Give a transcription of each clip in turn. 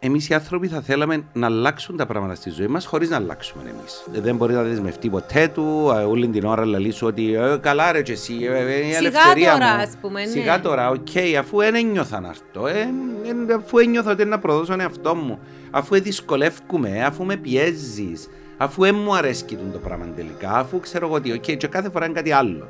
εμείς οι άνθρωποι θα θέλαμε να αλλάξουν τα πράγματα στη ζωή μας χωρίς να αλλάξουμε εμείς. Δεν μπορεί να δεσμευτεί ποτέ του, ε, όλη την ώρα να λύσω ότι ε, καλά ρε και εσύ, ε, ε, η Σιγά ελευθερία τώρα, μου. ας πούμε, ναι. Σιγά τώρα, οκ, αφού δεν ένιωθα να έρθω, ε, ε, αφού ένιωθα ότι είναι να προδώσω τον εαυτό μου, αφού ε, δυσκολεύκουμαι, αφού με πιέζεις, αφού δεν μου αρέσει τούτο το πράγμα τελικά, αφού ξέρω εγώ τι, οκ, και κάθε φορά είναι κάτι άλλο.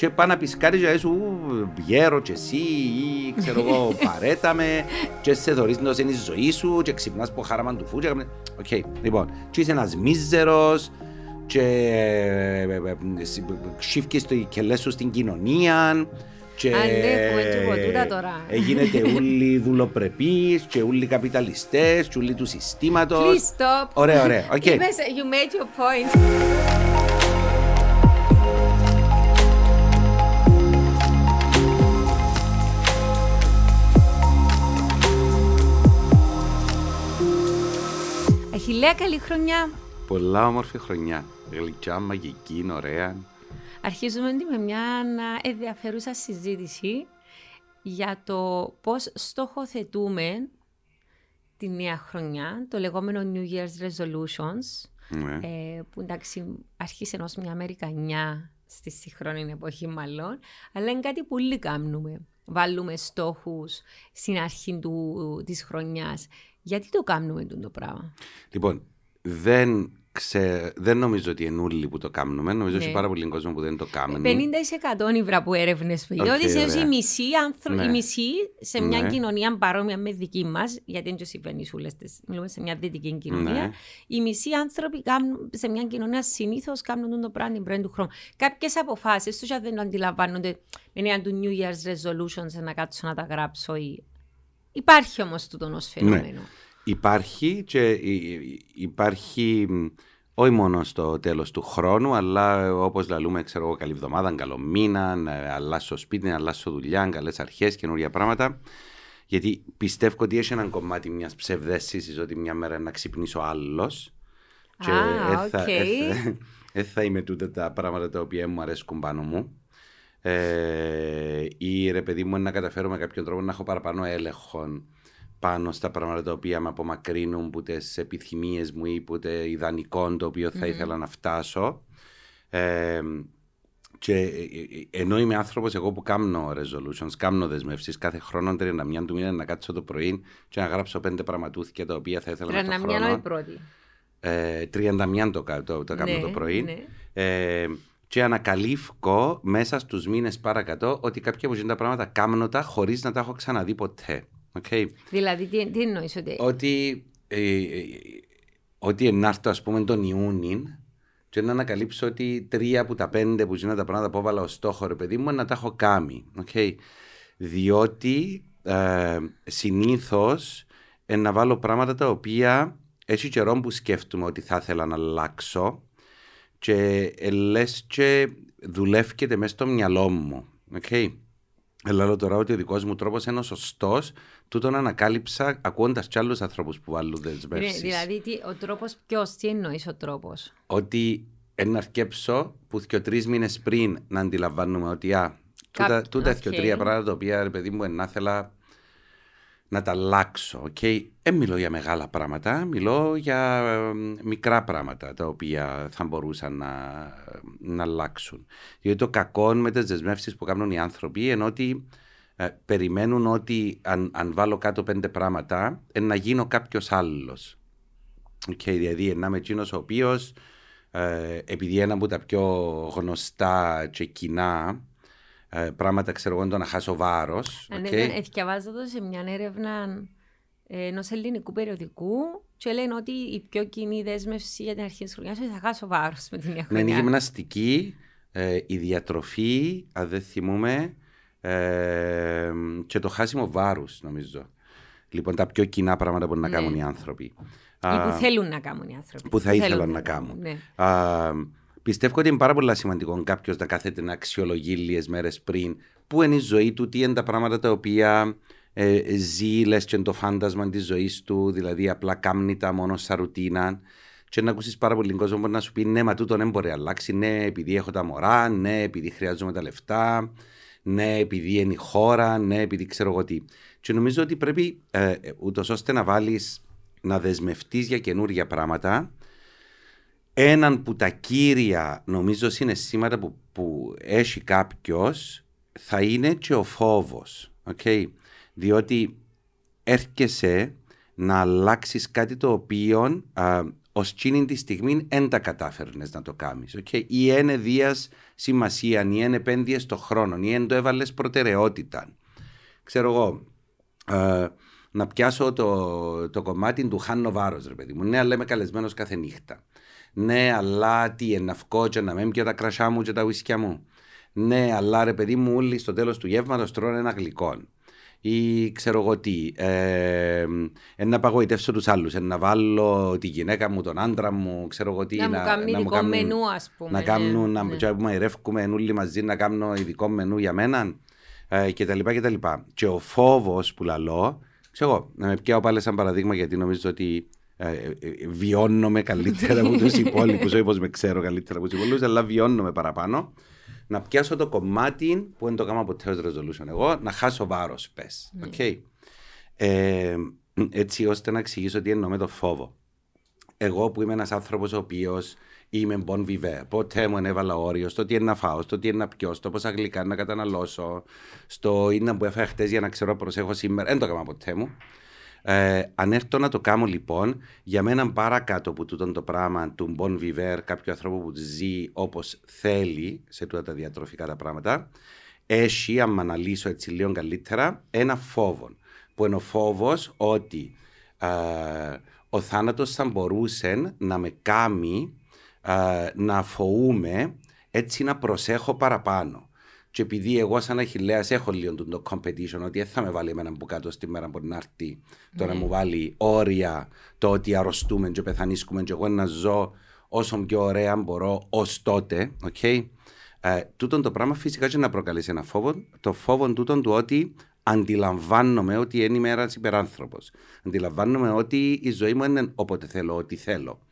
Και πάει να πεις κάτι και σου βγαίνω και εσύ ή ξέρω εγώ παρέτα με και σε θωρείς να είναι η ζωή σου και ξυπνάς από χάραμα του φου και κάμε- Οκ, λοιπόν, και είσαι ένας μίζερος και ε, ε, ε, συ- ξύφκεις το κελές σου στην κοινωνία και Α, ναι, έχουμε και από τούτα τώρα. ε, γίνεται όλοι δουλοπρεπείς και όλοι καπιταλιστές και όλοι του συστήματος. Please stop. Ωραία, ωραία, οκ. Είπες, you made your point. Αχιλέα, καλή χρονιά. Πολλά όμορφη χρονιά. Γλυκιά, μαγική, ωραία. Αρχίζουμε με μια ενδιαφέρουσα συζήτηση για το πώς στοχοθετούμε τη νέα χρονιά, το λεγόμενο New Year's Resolutions, Ναι. ε, που εντάξει αρχίσε ως μια Αμερικανιά στη σύγχρονη εποχή μάλλον, αλλά είναι κάτι που όλοι κάνουμε. Βάλουμε στόχους στην αρχή του, της χρονιάς. Γιατί το κάνουμε τούτο το πράγμα; Λοιπόν, δεν, ξε... δεν νομίζω ότι είναι όλοι που το κάνουμε. Νομίζω ότι Ναι. έχει πάρα πολύ κόσμο που δεν το κάνουν. 50% νύβρα που έρευνες πει. Οκ, ότι σε ωραία. οι μισοί, άνθρω... Ναι. οι μισοί σε μια Ναι. κοινωνία παρόμοια με δική μας, γιατί δεν συμβαίνει σου λες, τες- μιλούμε σε μια δυτική κοινωνία, Ναι. οι μισοί άνθρωποι κάνουν, σε μια κοινωνία συνήθως κάνουν το πράγμα την πρώτη του χρόνου. Κάποιες αποφάσεις τους, αν δεν το αντιλαμβάνονται, με έννοια του New Year's Resolutions, να κάτσω να τα γράψω. Ή... Υπάρχει όμως τούτο το φαινόμενο. Υπάρχει και υ- υ- υπάρχει μ, όχι μόνο στο τέλος του χρόνου, αλλά όπως λαλούμε, ξέρω εγώ, καλή εβδομάδα, καλό μήνα, να αλλάσω σπίτι, να αλλάσω δουλειά, καλές αρχές, καινούργια πράγματα. Γιατί πιστεύω ότι έχει ένα κομμάτι μιας ψευδαίσθησης ότι μια μέρα να ξυπνήσω άλλος. Και Α, δεν θα, οκ. ε θα- ε θα είμαι τούτα τα πράγματα τα οποία μου αρέσκουν πάνω μου. Ε, ή ρε παιδί μου να καταφέρω με κάποιον τρόπο να έχω παραπάνω έλεγχο πάνω στα πράγματα τα οποία με απομακρύνουν που τις επιθυμίες μου ή που τε ιδανικών το οποίο θα ήθελα να φτάσω. Ε, και ε, ε, ενώ είμαι άνθρωπος, εγώ που κάνω resolutions, κάνω δεσμεύσεις κάθε χρόνο 31 του μήνα να κάτσω το πρωί και να γράψω πέντε πραγματούθια τα οποία θα ήθελα να Πρέπει στο να μια χρόνο. η πρώτη. Ε, 31 το, κα- το, το κάνω Ναι, το πρωί. ναι. Ε, και ανακαλύφω μέσα στους μήνες παρακατώ ότι κάποια από αυτά τα πράγματα κάνω τα χωρίς να τα έχω ξαναδεί ποτέ. Okay. Δηλαδή, τι, τι εννοείς ότι. Ότι, ε, ε, ότι να έρθω ας πούμε τον Ιούνιν και να ανακαλύψω ότι τρία από τα πέντε που γίνονται τα πράγματα που έβαλα ως στόχο ρε παιδί μου να τα έχω κάνει. Okay. Διότι ε, συνήθως ε, να βάλω πράγματα τα οποία έχει καιρό που σκέφτομαι ότι θα ήθελα να αλλάξω και ε, λες και δουλεύκεται μέσα στο μυαλό μου. Okay. Λέω τώρα ότι ο δικός μου τρόπος είναι ο σωστός. Τούτον ανακάλυψα ακούγοντας κι άλλους ανθρώπους που βάλουν Ναι, δεσμεύσεις. δηλαδή, τι, ο τρόπος ποιος, τι εννοείς ο τρόπος; Ότι να αρκέψω που και τρεις μήνες πριν να αντιλαμβάνουμαι ότι α, τούτα, Κάπ- τούτα οκ. και τρία πράγματα τα οποία ρε παιδί μου να ήθελα να τα αλλάξω. Okay. Δεν μιλώ για μεγάλα πράγματα, μιλώ για ε, μικρά πράγματα τα οποία θα μπορούσαν να, να αλλάξουν. Γιατί το κακό με τις δεσμεύσεις που κάνουν οι άνθρωποι είναι ότι ε, περιμένουν ότι αν, αν βάλω κάτω πέντε πράγματα ε, να γίνω κάποιος άλλος. Okay, δηλαδή να είμαι εκείνος ο οποίος ε, επειδή ένα από τα πιο γνωστά και κοινά ε, πράγματα ξέρω εγώ είναι το να χάσω βάρος. Αν OK. okay. Εθκιάβαζα σε μια έρευνα ενός ελληνικού περιοδικού και λένε ότι η πιο κοινή δέσμευση για την αρχή της χρονιάς είναι ότι θα χάσω βάρος με την νέα Ναι, είναι η χρονιά. γυμναστική, ε, η διατροφή, αν δεν θυμούμε, ε, και το χάσιμο βάρους, νομίζω. Λοιπόν, τα πιο κοινά πράγματα που να Ναι. κάνουν οι άνθρωποι. Ή Α, που θέλουν να κάνουν οι άνθρωποι. που θα Που ήθελαν θέλουν να κάνουν. Ναι. Α, πιστεύω ότι είναι πάρα πολύ σημαντικό κάποιος να κάθεται να αξιολογεί λίγες μέρες πριν πού είναι η ζωή του, τι είναι τα πράγματα τα οποία ε, ζει, λες και είναι το φάντασμα της ζωής του, δηλαδή απλά κάμνει τα μόνο σαν ρουτίνα. Και να ακούσεις πάρα πολύ κόσμο που να σου πει ναι, μα τούτο δεν μπορεί να αλλάξει. Ναι, επειδή έχω τα μωρά, ναι, επειδή χρειάζομαι τα λεφτά, ναι, επειδή είναι η χώρα, ναι, επειδή ξέρω εγώ τι. Και νομίζω ότι πρέπει ε, ούτως ώστε να βάλεις, να δεσμευτείς για καινούργια πράγματα. Έναν που τα κύρια νομίζω σήματα που, που έχει κάποιος θα είναι και ο φόβος. Okay? Διότι έρχεσαι να αλλάξεις κάτι το οποίο ως εκείνη τη στιγμή δεν τα κατάφερνες να το κάνεις. Okay? Ή είναι δία σημασία, ή είναι επένδυες στο χρόνο, ή είναι το έβαλες προτεραιότητα. Ξέρω εγώ, ε, να πιάσω το, το κομμάτι του Χάνο Βάρος, ρε παιδί μου. Ναι, αλλά είμαι καλεσμένος κάθε νύχτα. Ναι, αλλά τι, να βγω και να μην πιω τα κρασιά μου και τα ουίσκια μου. Ναι, αλλά ρε παιδί μου, όλοι στο τέλος του γεύματος τρώνε ένα γλυκό ή ξέρω εγώ τι, ε, να απαγοητεύσω τους άλλους, να βάλω τη γυναίκα μου, τον άντρα μου, ξέρω εγώ τι. Να, να μου κάνει ειδικό κάνουν, μενού ας πούμε. Να κάνουν, ναι. να, ναι. μαϊρεύκουμε όλοι μαζί να κάνω ειδικό μενού για μένα ε, και τα λοιπά και τα λοιπά. Και ο φόβος που λαλώ, ξέρω εγώ, να με πιάω πάλι σαν παραδείγμα γιατί νομίζω ότι ε, ε, ε βιώνομαι καλύτερα από τους υπόλοιπους, όχι πως με ξέρω καλύτερα από τους υπόλοιπους, αλλά βιώνομαι παραπάνω να πιάσω το κομμάτι που δεν το κάνω ποτέ ως resolution εγώ, να χάσω βάρος, πες. Okay. Ε, έτσι ώστε να εξηγήσω τι εννοώ με το φόβο. Εγώ που είμαι ένας άνθρωπος ο οποίος είμαι bon vivant, ποτέ μου έβαλα όριο στο τι είναι να φάω, στο τι είναι να πιω, στο πόσα γλυκά να καταναλώσω, στο είναι που έφαγα χτες για να ξέρω προσέχω σήμερα. Δεν το έκανα ποτέ μου. Ε, αν έρθω να το κάνω λοιπόν, για μένα παρακάτω από τούτο το πράγμα του Bon Viver, κάποιο άνθρωπο που ζει όπως θέλει σε τούτα τα διατροφικά τα πράγματα, έχει, αν αναλύσω έτσι λίγο καλύτερα, ένα φόβο. Που είναι ο φόβος ότι ε, ο θάνατος θα μπορούσε να με κάνει ε, να φοούμε έτσι να προσέχω παραπάνω. Και επειδή εγώ σαν αχιλέα έχω λίγο το competition ότι δεν θα με βάλει εμένα που κάτω στη μέρα που να έρθει το να ναι. μου βάλει όρια το ότι αρρωστούμε και πεθανίσκουμε και εγώ να ζω όσο πιο ωραία μπορώ ως τότε, okay? Ε, τούτον το πράγμα φυσικά και να προκαλέσει ένα φόβο, το φόβο τούτον του ότι αντιλαμβάνομαι ότι είναι ημέρα υπεράνθρωπος. Αντιλαμβάνομαι ότι η ζωή μου είναι όποτε θέλω, ό,τι θέλω.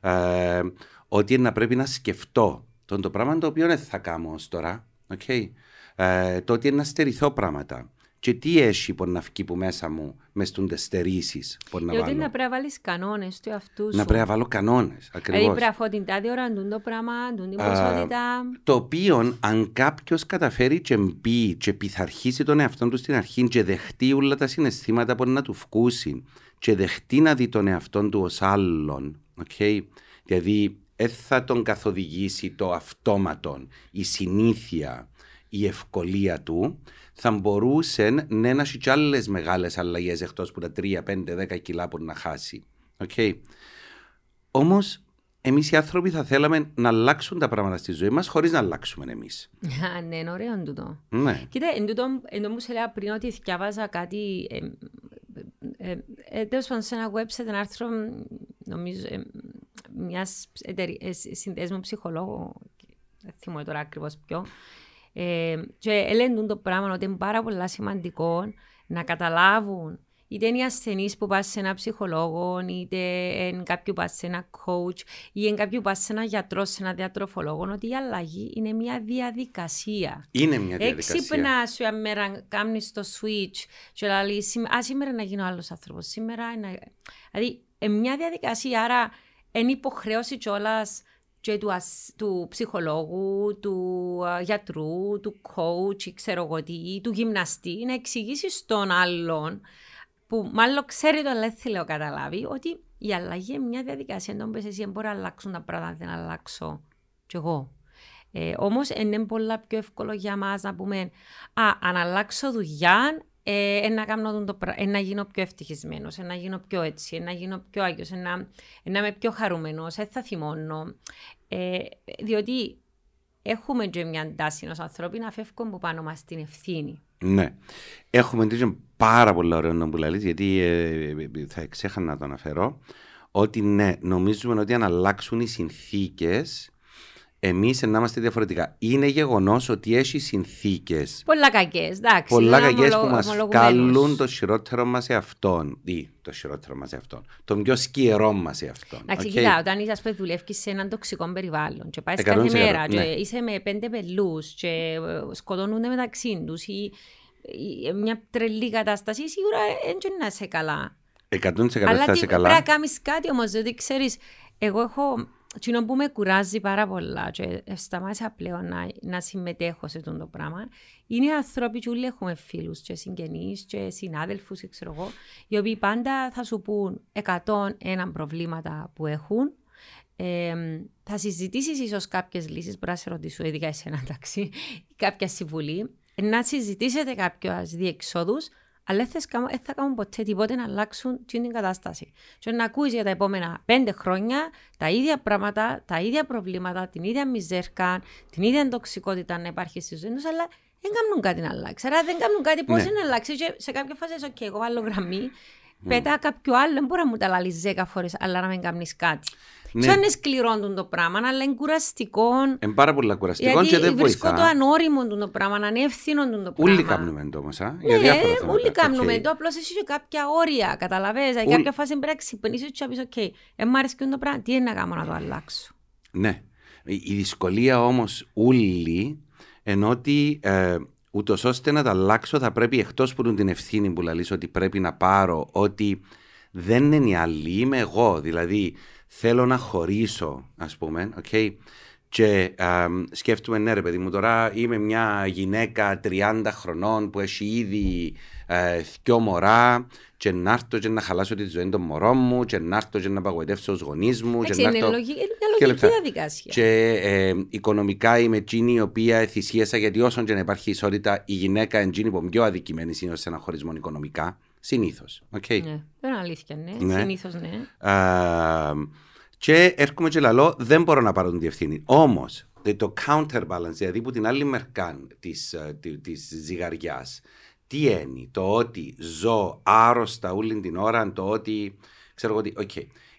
Ε, ότι είναι να πρέπει να σκεφτώ τον το πράγμα το οποίο δεν θα κάνω τώρα. Okay. Ε, το ότι είναι να στερηθώ πράγματα. Και τι έχει που να βγει που μέσα μου μες στούντε στερήσεις που να βάλω; να πρέπει να βάλεις κανόνες του εαυτού σου. Να πρέπει να βάλω κανόνες. Δηλαδή πρέπει να φω την τάδε ώρα, το πράγμα, την ποσότητα. Το οποίο αν κάποιος καταφέρει και μπει και πειθαρχήσει τον εαυτό του στην αρχή και δεχτεί όλα τα συναισθήματα που να του φκούσει και δεχτεί να δει τον εαυτό του ως άλλον. Okay? Δηλαδή δεν θα τον καθοδηγήσει το αυτόματο, η συνήθεια, η ευκολία του, θα μπορούσε να έχει και άλλες μεγάλες αλλαγές εκτός από τα 3, 5, 10 κιλά που να χάσει. Okay. Όμως, εμείς οι άνθρωποι θα θέλαμε να αλλάξουν τα πράγματα στη ζωή μας χωρίς να αλλάξουμε εμείς. ναι, είναι ωραίο τούτο. Ναι. Κοίτα, εν τούτο, εν τούτο σε έλεγα πριν ότι διάβαζα κάτι. Ε, ε, ε, Τέλος πάντων, σε ένα website, ένα άρθρο, νομίζω, ε, μιας ε, συνδέσμου ψυχολόγου, δεν θυμάμαι τώρα ακριβώς ποιο, ε, και έλεγαν το πράγμα ότι είναι πάρα πολύ σημαντικό να καταλάβουν είτε είναι οι ασθενείς που πάνε σε ένα ψυχολόγο, είτε είναι κάποιοι που πάνε σε ένα coach, ή είναι κάποιοι που πάνε σε ένα γιατρό, σε ένα διατροφολόγο, ότι η αλλαγή είναι μια διαδικασία. Είναι μια διαδικασία. Έξυπνα σου μια μέρα κάνεις το switch και λέει, α, σήμερα να γίνω άλλος άνθρωπος, σήμερα είναι... Δηλαδή, μια διαδικασία, άρα είναι υποχρέωση κιόλας και του, του ψυχολόγου, του γιατρού, του coach, ξέρω εγώ τι, του γυμναστή, να εξηγήσει στον άλλον, που μάλλον ξέρει το αλλά δεν θέλει να καταλάβει, ότι η αλλαγή είναι μια διαδικασία. Εν πες εσύ δεν μπορεί να αλλάξουν τα πράγματα, δεν αλλάξω κι εγώ. Ε, Όμως είναι πολύ πιο εύκολο για μας να πούμε, Α, αν αλλάξω δουλειά, ε, να, κάνω το, ε, να γίνω πιο ευτυχισμένος, ε, να γίνω πιο έτσι, ε, να γίνω πιο άγιος, ε, να, να είμαι πιο χαρούμενος, δεν θα θυμώνω. Ε, διότι έχουμε και μια τάση ω ανθρώποι να φεύγουν από πάνω μας την ευθύνη. Ναι. Έχουμε τέτοιο πάρα πολύ ωραίο να που γιατί ε, θα ξέχανα να το αναφέρω, ότι ναι, νομίζουμε ότι αν αλλάξουν οι συνθήκες εμείς να είμαστε διαφορετικά. Είναι γεγονός ότι έχει συνθήκες. Πολλά κακές, εντάξει. Πολλά κακές που μας καλούν το χειρότερο μας σε αυτόν. Ή το χειρότερο μας σε αυτόν. Τον πιο σκιερό μας σε αυτόν. Εντάξει, okay. κοιτά, όταν είσαι, πούμε, δουλεύεις σε έναν τοξικό περιβάλλον και πάεις κάθε μέρα ναι. και είσαι με πέντε πελούς και σκοτώνονται μεταξύ τους ή ε, μια τρελή κατάσταση, σίγουρα δεν να είσαι καλά. 100% Αλλά θα τι, είσαι πρέπει καλά. να κάνεις κάτι όμως, διότι ξέρεις, εγώ έχω. Τι που με κουράζει πάρα πολλά και σταμάτησα πλέον να, να συμμετέχω σε αυτό το πράγμα είναι οι άνθρωποι που όλοι έχουμε φίλους και συγγενείς και συνάδελφους και ξέρω εγώ οι οποίοι πάντα θα σου πούν 101 προβλήματα που έχουν. Ε, θα συζητήσεις ίσως κάποιες λύσεις που να σε ρωτήσω ειδικά εσένα εντάξει ή κάποια συμβουλή. Να συζητήσετε κάποιες διεξόδους αλλά δεν θα κάνουν ποτέ τίποτε να αλλάξουν την κατάσταση. Και να ακούεις για τα επόμενα πέντε χρόνια τα ίδια πράγματα, τα ίδια προβλήματα, την ίδια μιζέρκα, την ίδια τοξικότητα να υπάρχει στη ζωή τους, αλλά δεν κάνουν κάτι να αλλάξει. Άρα δεν κάνουν κάτι πώς Ναι. να αλλάξει. Και σε κάποια φάση, OK, εγώ βάλω γραμμή, πετά κάποιο άλλο, δεν μπορεί να μου τα λαλείς δέκα φορές, αλλά να μην κάνεις κάτι. Ναι. Σαν είναι σκληρό του το πράγμα, αλλά είναι κουραστικό. Είναι πάρα πολύ κουραστικό Γιατί και δεν βρίσκω το βοηθά. ανώριμο του το πράγμα, ανεύθυνο του το πράγμα. Όλοι κάνουμε το όμως, α, για Ναι, διάφορα θέματα. όλοι κάνουμε Οκ. το. Απλώς έχει και κάποια όρια. Καταλαβαίνεις. Σε Ούλ- κάποια φάση πρέπει να ξυπνήσεις και να πεις: OK, δεν μ' αρέσει και το πράγμα. Τι είναι να κάνω να το αλλάξω; Ναι. Η η δυσκολία όμως ούλη ενώ ότι ε, ούτως ώστε να τα αλλάξω θα πρέπει εκτός που την ευθύνη που λαλείς ότι πρέπει να πάρω ότι δεν είναι οι άλλοι, είμαι εγώ. Δηλαδή θέλω να χωρίσω ας πούμε, okay? Και α, σκέφτομαι, ναι ρε παιδί μου, τώρα είμαι μια γυναίκα 30 χρονών που έχει ήδη ε, δυο μωρά και να έρθω και να χαλάσω τη ζωή των μωρών μου και να έρθω και να απαγοητεύσω τους γονείς μου και Έτσι, να είναι έρθω... λογική, είναι μια Και λογική λεπτά. διαδικασία. Και ε, οικονομικά είμαι εκείνη η οποία θυσίασα γιατί όσον και να υπάρχει ισότητα, η γυναίκα είναι εκείνη που πιο αδικημένη είναι σε ένα χωρισμό οικονομικά. Συνήθως. Okay. Ναι, δεν είναι αλήθεια, ναι. Ναι. Συνήθως, ναι. Α, και έρχομαι και λαλώ, δεν μπορώ να πάρω την ευθύνη. Όμως, το counterbalance, δηλαδή που την άλλη μερκά της, ε, τη- της ζυγαριάς, τι είναι, το ότι ζω άρρωστα όλη την ώρα, το ότι, ξέρω εγώ ότι, οκ,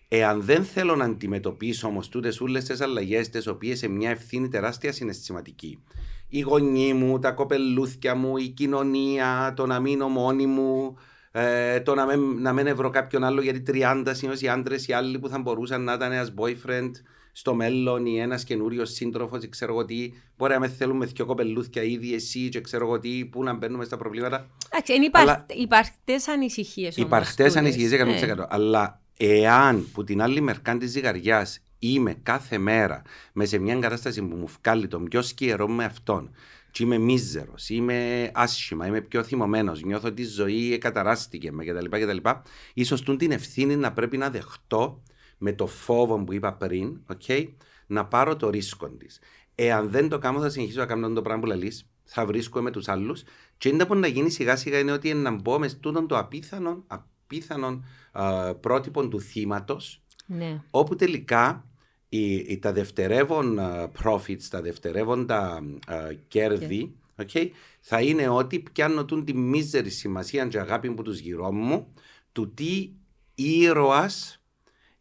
εάν δεν θέλω να αντιμετωπίσω όμως τούτες όλες τις αλλαγές, τις οποίες σε μια ευθύνη τεράστια συναισθηματική, οι γονείς μου, τα κοπελούθια μου, η κοινωνία, το να μείνω μόνη μου, ε, το να μην, να μην βρω κάποιον άλλο γιατί 30 είναι οι άντρες οι άλλοι που θα μπορούσαν να ήταν ένας boyfriend στο μέλλον ή ένας καινούριος σύντροφος ή ξέρω εγώ τι. Μπορεί να με θέλουμε δυο κοπελούθια ήδη εσύ και ξέρω εγώ τι, πού να μπαίνουμε στα προβλήματα. Εντάξει, είναι Αλλά- υπαρχτέ ανησυχίες. Υπαρχτέ ανησυχίες 100%. Ναι. Αλλά εάν που την άλλη μερκά της ζυγαριάς είμαι κάθε μέρα με σε μια κατάσταση που μου βγάλει τον πιο σκιερό με αυτόν, και είμαι μίζερος, είμαι άσχημα, είμαι πιο θυμωμένος, νιώθω ότι η ζωή καταράστηκε με κτλ. κτλ. ίσως τούν την ευθύνη να πρέπει να δεχτώ με το φόβο που είπα πριν, okay, να πάρω το ρίσκο της. Εάν δεν το κάνω, θα συνεχίσω να κάνω το πράγμα που λαλείς, θα βρίσκω με τους άλλους. Και είναι που να γίνει σιγά σιγά είναι ότι να μπω μες τούτον το απίθανο, απίθανον α, πρότυπο του θύματος, Ναι. όπου τελικά οι, οι- τα δευτερεύον α, profits, τα δευτερεύοντα α, κέρδη, okay, θα είναι ότι πιάνω τούν τη μίζερη σημασία και αγάπη που τους γύρω μου, του τι ήρωας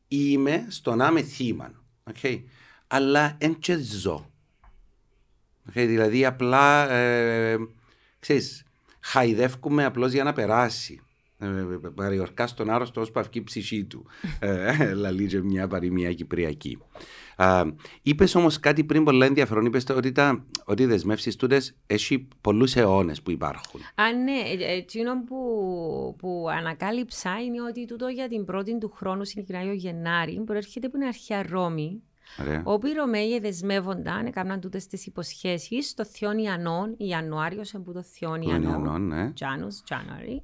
είμαι στο να είμαι θύμα. Okay. Αλλά εν και ζω. Okay, δηλαδή απλά, ε, ξέρεις, χαϊδεύκουμε απλώς για να περάσει. Ε, παριορκά στον άρρωστο ως παυκή η ψυχή του. Ε, λαλεί και μια παροιμία κυπριακή. Α, Είπες όμως κάτι πριν πολύ ενδιαφέρον. Είπες ότι, τα, ότι οι δεσμεύσεις τούτε έχει πολλούς αιώνες που υπάρχουν. Α, ναι, ε, ε, εκείνο που, που ανακάλυψα είναι ότι τούτο για την πρώτη του χρόνου, συγκεκριμένα ο Γενάρη, προέρχεται από την αρχαία Ρώμη, Ωραία. όπου οι Ρωμαίοι δεσμεύονταν, έκαναν τούτες τις υποσχέσεις στο Θειόν Ιαννών, Ιανουάριο από το Θειόν Ιαννών, Ιαννών, ναι. Janus, January,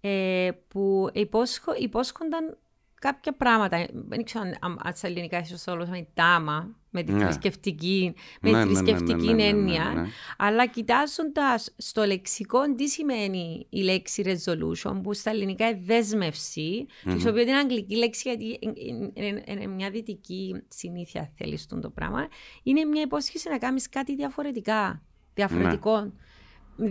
ε, που υπόσχο, υπόσχονταν κάποια πράγματα. Δεν ξέρω αν, αν, αν στα ελληνικά ίσως το λόγος είναι τάμα, με τη Ναι. θρησκευτική, με Ναι, τη ναι, ναι, θρησκευτική ναι, ναι, ναι, έννοια. ναι. Αλλά κοιτάζοντας στο λεξικό τι σημαίνει η λέξη resolution, που στα ελληνικά είναι δέσμευση, mm-hmm. χρησιμοποιώ την αγγλική λέξη γιατί είναι- είναι είναι μια δυτική συνήθεια, θέλεις το πράγμα, είναι μια υπόσχεση να κάνεις κάτι διαφορετικά. Διαφορετικό.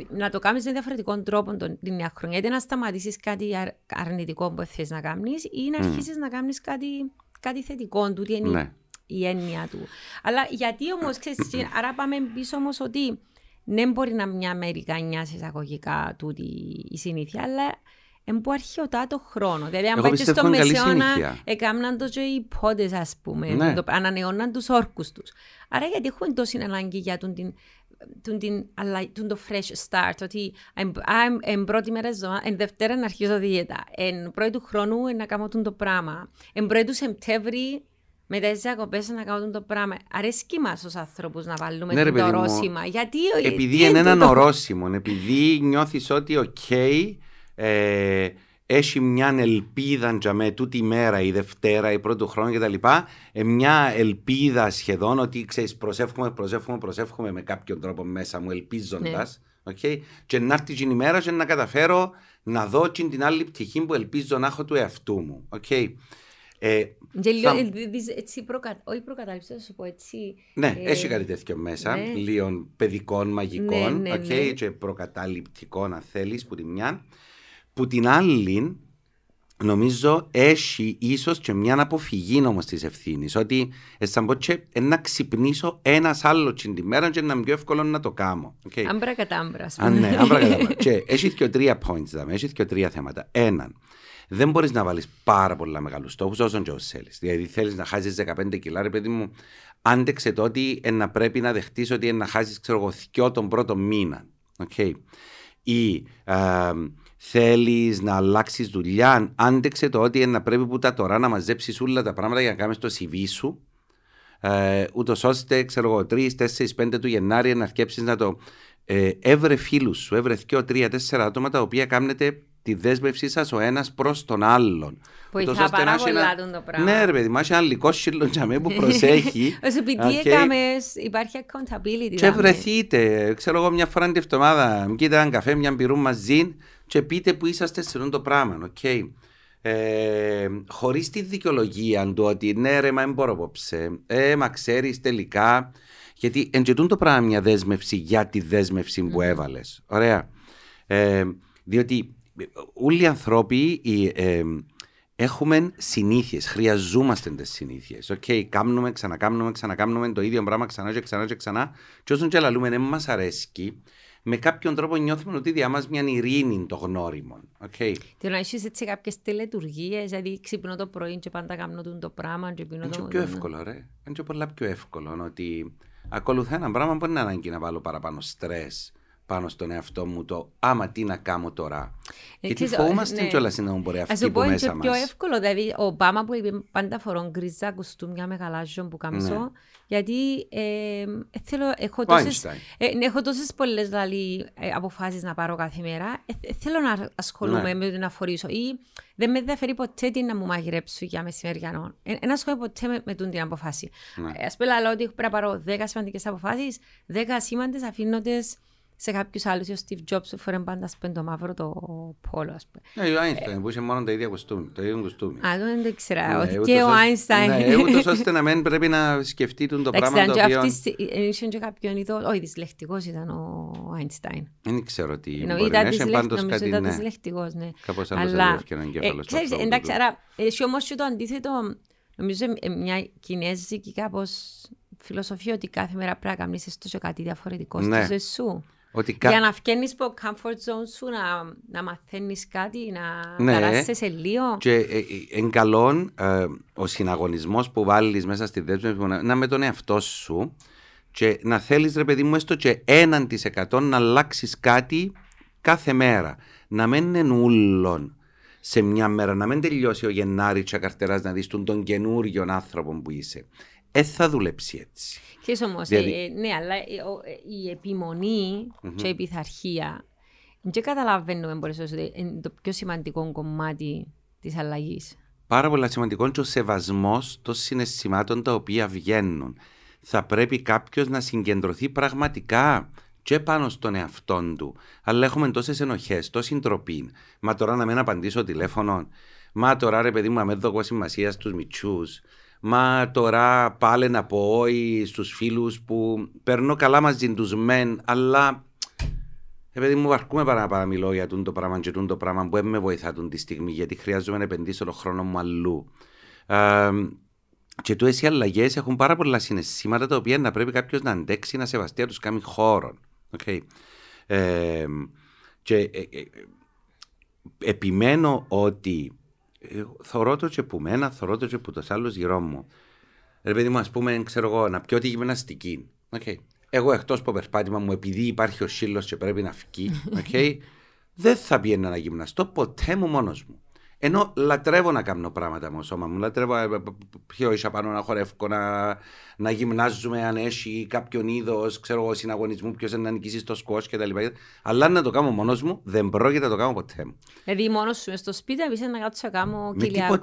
Να το κάνεις με διαφορετικό τρόπο τον- την νέα χρονιά. Είτε να σταματήσεις κάτι αρ- αρνητικό που θες να κάνεις, ή να αρχίσεις να κάνεις κάτι, κάτι θετικό του. Τι είναι Ναι. η έννοια του. Αλλά γιατί όμως, ξέρεις, άρα πάμε πίσω όμως ότι δεν μπορεί να μια Αμερικανιά σε εισαγωγικά τούτη η συνήθεια, αλλά εμπού αρχαιοτά το χρόνο. Δηλαδή, αν Εγώ πάτε πιστεύω στο είναι καλή μεσαίωνα, συνήθεια. έκαναν το και οι πόντες, ας πούμε, Ναι. το, ανανεώναν τους όρκους τους. Άρα γιατί έχουν τόση ανάγκη για τον την τον, την, αλλά, τον το fresh start, ότι εν πρώτη μέρα ζωή, εν Δευτέρα να αρχίσω δίαιτα, εν πρώτη του χρόνου να κάνω το πράγμα, εν πρώτη του Σεπτέμβρη μετά τις διακοπές να κάνουν το πράγμα. Αρέσκει μας ω άνθρωπου να βάλουμε ναι, το ορόσημα. Γιατί, επειδή είναι έναν ορόσημο, επειδή νιώθεις ότι, OK, okay, ε, έχει μια ελπίδα για με τούτη μέρα, η Δευτέρα, η πρώτη χρόνο κτλ. Ε, μια ελπίδα σχεδόν ότι ξέρεις, προσεύχομαι, προσεύχομαι, προσεύχομαι με κάποιον τρόπο μέσα μου, ελπίζοντας. Ναι. Okay, και να έρθει την ημέρα και να καταφέρω να δω την άλλη πτυχή που ελπίζω να έχω του εαυτού μου. Okay. Ε, θα... έτσι προκα... όχι προκατάληψη, θα σου πω έτσι. Ναι, ε... έχει κάτι τέτοιο μέσα. Ναι. Λίγο παιδικών, μαγικών ναι, ναι, okay, ναι. και προκαταληπτικών, αν θέλεις, που τη μια. Που την άλλη, νομίζω έχει ίσως και μια αποφυγή όμως της ευθύνης. Ότι σαν πω και να ξυπνήσω ένας άλλος την τη μέρα και να είναι πιο εύκολο να το κάνω. Okay. Άμπρα κατάμπρα. ναι, άμπρα κατάμπρα. και έχει και τρία points, έχει και τρία θέματα. Έναν, δεν μπορείς να βάλεις πάρα πολλά μεγάλους στόχους όσο και όσο θέλεις. Δηλαδή θέλεις να χάσεις 15 κιλά, ρε παιδί μου, άντεξε το ότι να πρέπει να δεχτείς ότι να χάσεις, ξέρω εγώ, τον πρώτο μήνα. Okay. Ή θέλεις να αλλάξεις δουλειά, άντεξε το ότι να πρέπει που τα τώρα να μαζέψεις όλα τα πράγματα για να κάνεις το CV σου. Ε, Ούτως ώστε, ξέρω εγώ, 3, 4, 5 του Γενάρη να αρκέψεις να το. Ε, έβρε φίλους σου, έβρε 2, 3, 4 άτομα τα οποία κάνετε τη δέσμευσή σας ο ένας προς τον άλλον. Βοηθά πάρα πολλά το πράγμα. Ναι, ρε παιδί, μα ένα λικό σύλλογο που προσέχει. Ω επειδή έκαμες, υπάρχει accountability. Και βρεθείτε, ξέρω εγώ, μια φορά την εβδομάδα, κοίτα έναν καφέ, μια μπυρού μαζί και πείτε που είσαστε σε αυτό το πράγμα. Okay. Ε, Χωρίς τη δικαιολογία του ότι ναι, ρε, μα δεν μπορώ απόψε. Ε, μα ξέρεις τελικά. Γιατί εν τζαι τούντο πράγμα μια δέσμευση για τη δέσμευση που έβαλες. Ωραία. Ε, διότι όλοι οι άνθρωποι ε, έχουμε συνήθειες. Χρειαζόμαστε τις συνήθειες. OK, okay, κάνουμε, ξανακάμνουμε, ξανακάμνουμε το ίδιο πράγμα ξανά και ξανά και ξανά. Και όσον και λαλούμε, δεν μας αρέσει, με κάποιον τρόπο νιώθουμε ότι διά μας μια ειρήνη το γνώριμο. Okay; Τι να έχεις έτσι κάποιες τελετουργίες, δηλαδή ξυπνώ το πρωί και πάντα κάνω το πράγμα και πίνω το... Είναι πιο εύκολο ρε, είναι πολλά πιο εύκολο ότι ακολουθώ ένα πράγμα που είναι ανάγκη να βάλω παραπάνω στρες πάνω στον εαυτό μου το άμα τι να κάνω τώρα. Ε, Γιατί φοβούμαστε ναι. κιόλας να μπορεί αυτή που μέσα μας. πιο εύκολο, δηλαδή ο Ομπάμα που είπε πάντα φορώ γκρίζα κουστούμια με γαλάζιο που κάμισο, ναι. Γιατί ε, θέλω, έχω τόσες, ε, ναι, έχω τόσες πολλές δηλαδή, ε, αποφάσεις να πάρω κάθε μέρα, ε, ε θέλω να ασχολούμαι ναι. με το να φορήσω ή δεν με ενδιαφέρει ποτέ τι να μου μαγειρέψω για μεσημεριανό. Δεν ασχολούμαι ποτέ με, με την αποφάση. Ναι. Ας πούμε, λέω ότι πρέπει να πάρω 10 σημαντικές αποφάσεις, 10 σήμαντες αφήνοντες σε κάποιους άλλους, ο Steve Jobs φορέ πάντα σπέντο μαύρο το πόλο, ας πούμε. Ναι, ο Άινσταϊν που είχε μόνο το ίδιο κοστούμι, το ίδιο κοστούμι. Α, δεν το ήξερα, ναι, ότι και ο Άινσταϊν. Ναι, ούτως ώστε να μην πρέπει να σκεφτεί το πράγμα το οποίο... Είχε και κάποιον είδο, όχι, δυσλεκτικός ήταν ο Άινσταϊν. Δεν ξέρω τι μπορεί να έχει, πάντως κάτι, ναι. Νομίζω δυσλεκτικός, ναι. Κάπως άλλος αδεύκει έναν κέφαλο. Ξέρεις, εντάξει, άρα, εσύ όμως και το αντίθετο, νομίζω μια κινέζικη κάπως φιλοσοφία ότι κάθε μέρα πρέπει να κάνεις τόσο κάτι διαφορετικό στη ζωή σου. Ότι Για να βγαίνει από το comfort zone σου, να, να μαθαίνεις κάτι, να ναι. περάσεις σε λίγο. Και ε, ε, εν καλό ε, ο συναγωνισμός που βάλεις μέσα στη δέσμευση να, να με τον εαυτό σου και να θέλεις, ρε παιδί μου, έστω και έναν της εκατό να αλλάξεις κάτι κάθε μέρα. Να μην είναι ούλον σε μια μέρα, να μην τελειώσει ο Γενάρης και καρτεράς να δεις τον καινούριο άνθρωπο που είσαι. Ε, θα δουλέψει έτσι. Ξέρεις όμως, δηλαδή... ε, ναι, αλλά η, η επιμονή mm-hmm. και η πειθαρχία δεν καταλαβαίνουμε μπορείς ότι είναι το πιο σημαντικό κομμάτι της αλλαγής. Πάρα πολύ σημαντικό και ο σεβασμός των συναισθημάτων τα οποία βγαίνουν. Θα πρέπει κάποιος να συγκεντρωθεί πραγματικά και πάνω στον εαυτό του. Αλλά έχουμε τόσες ενοχές, τόση ντροπή. Μα τώρα να μην απαντήσω τηλέφωνο. Μα τώρα ρε παιδί μου, αμέσω δω σημασία στους μυτσού. Μα τώρα πάλι να πω όχι στους φίλους που παίρνω καλά μαζί τους μεν, αλλά επειδή μου βαρκούμε πάρα να μιλώ για το πράγμα και το πράγμα που με βοηθά τη στιγμή, γιατί χρειάζομαι να επενδύσω τον χρόνο μου αλλού. Ε, και του οι αλλαγές έχουν πάρα πολλά συναισθήματα τα οποία να πρέπει κάποιος να αντέξει να σεβαστεί να τους κάνει χώρο. Okay. Ε, και ε, ε, επιμένω ότι ε, θωρώ το και που μένα, θωρώ το και που τους άλλους γύρω μου. Ρε παιδί μου, ας πούμε, ξέρω εγώ, να πιω τη γυμναστική. Okay. εγώ εκτός από περπάτημα μου, επειδή υπάρχει ο σύλλο και πρέπει να φύγει, okay, δεν θα πιένα να γυμναστώ ποτέ μου μόνος μου. Ενώ λατρεύω να κάνω πράγματα με το σώμα μου. Λατρεύω ε, ε, πιο ίσα πάνω να χορεύω, να, να γυμνάζουμε αν έχει κάποιον είδος συναγωνισμού, ποιος είναι να νικήσεις το σκο κτλ. Αλλά να το κάνω μόνος μου, δεν πρόκειται να το κάνω ποτέ μου. Δηλαδή, μόνος σου στο σπίτι, να να κάτσω να κάνω κοιλιακού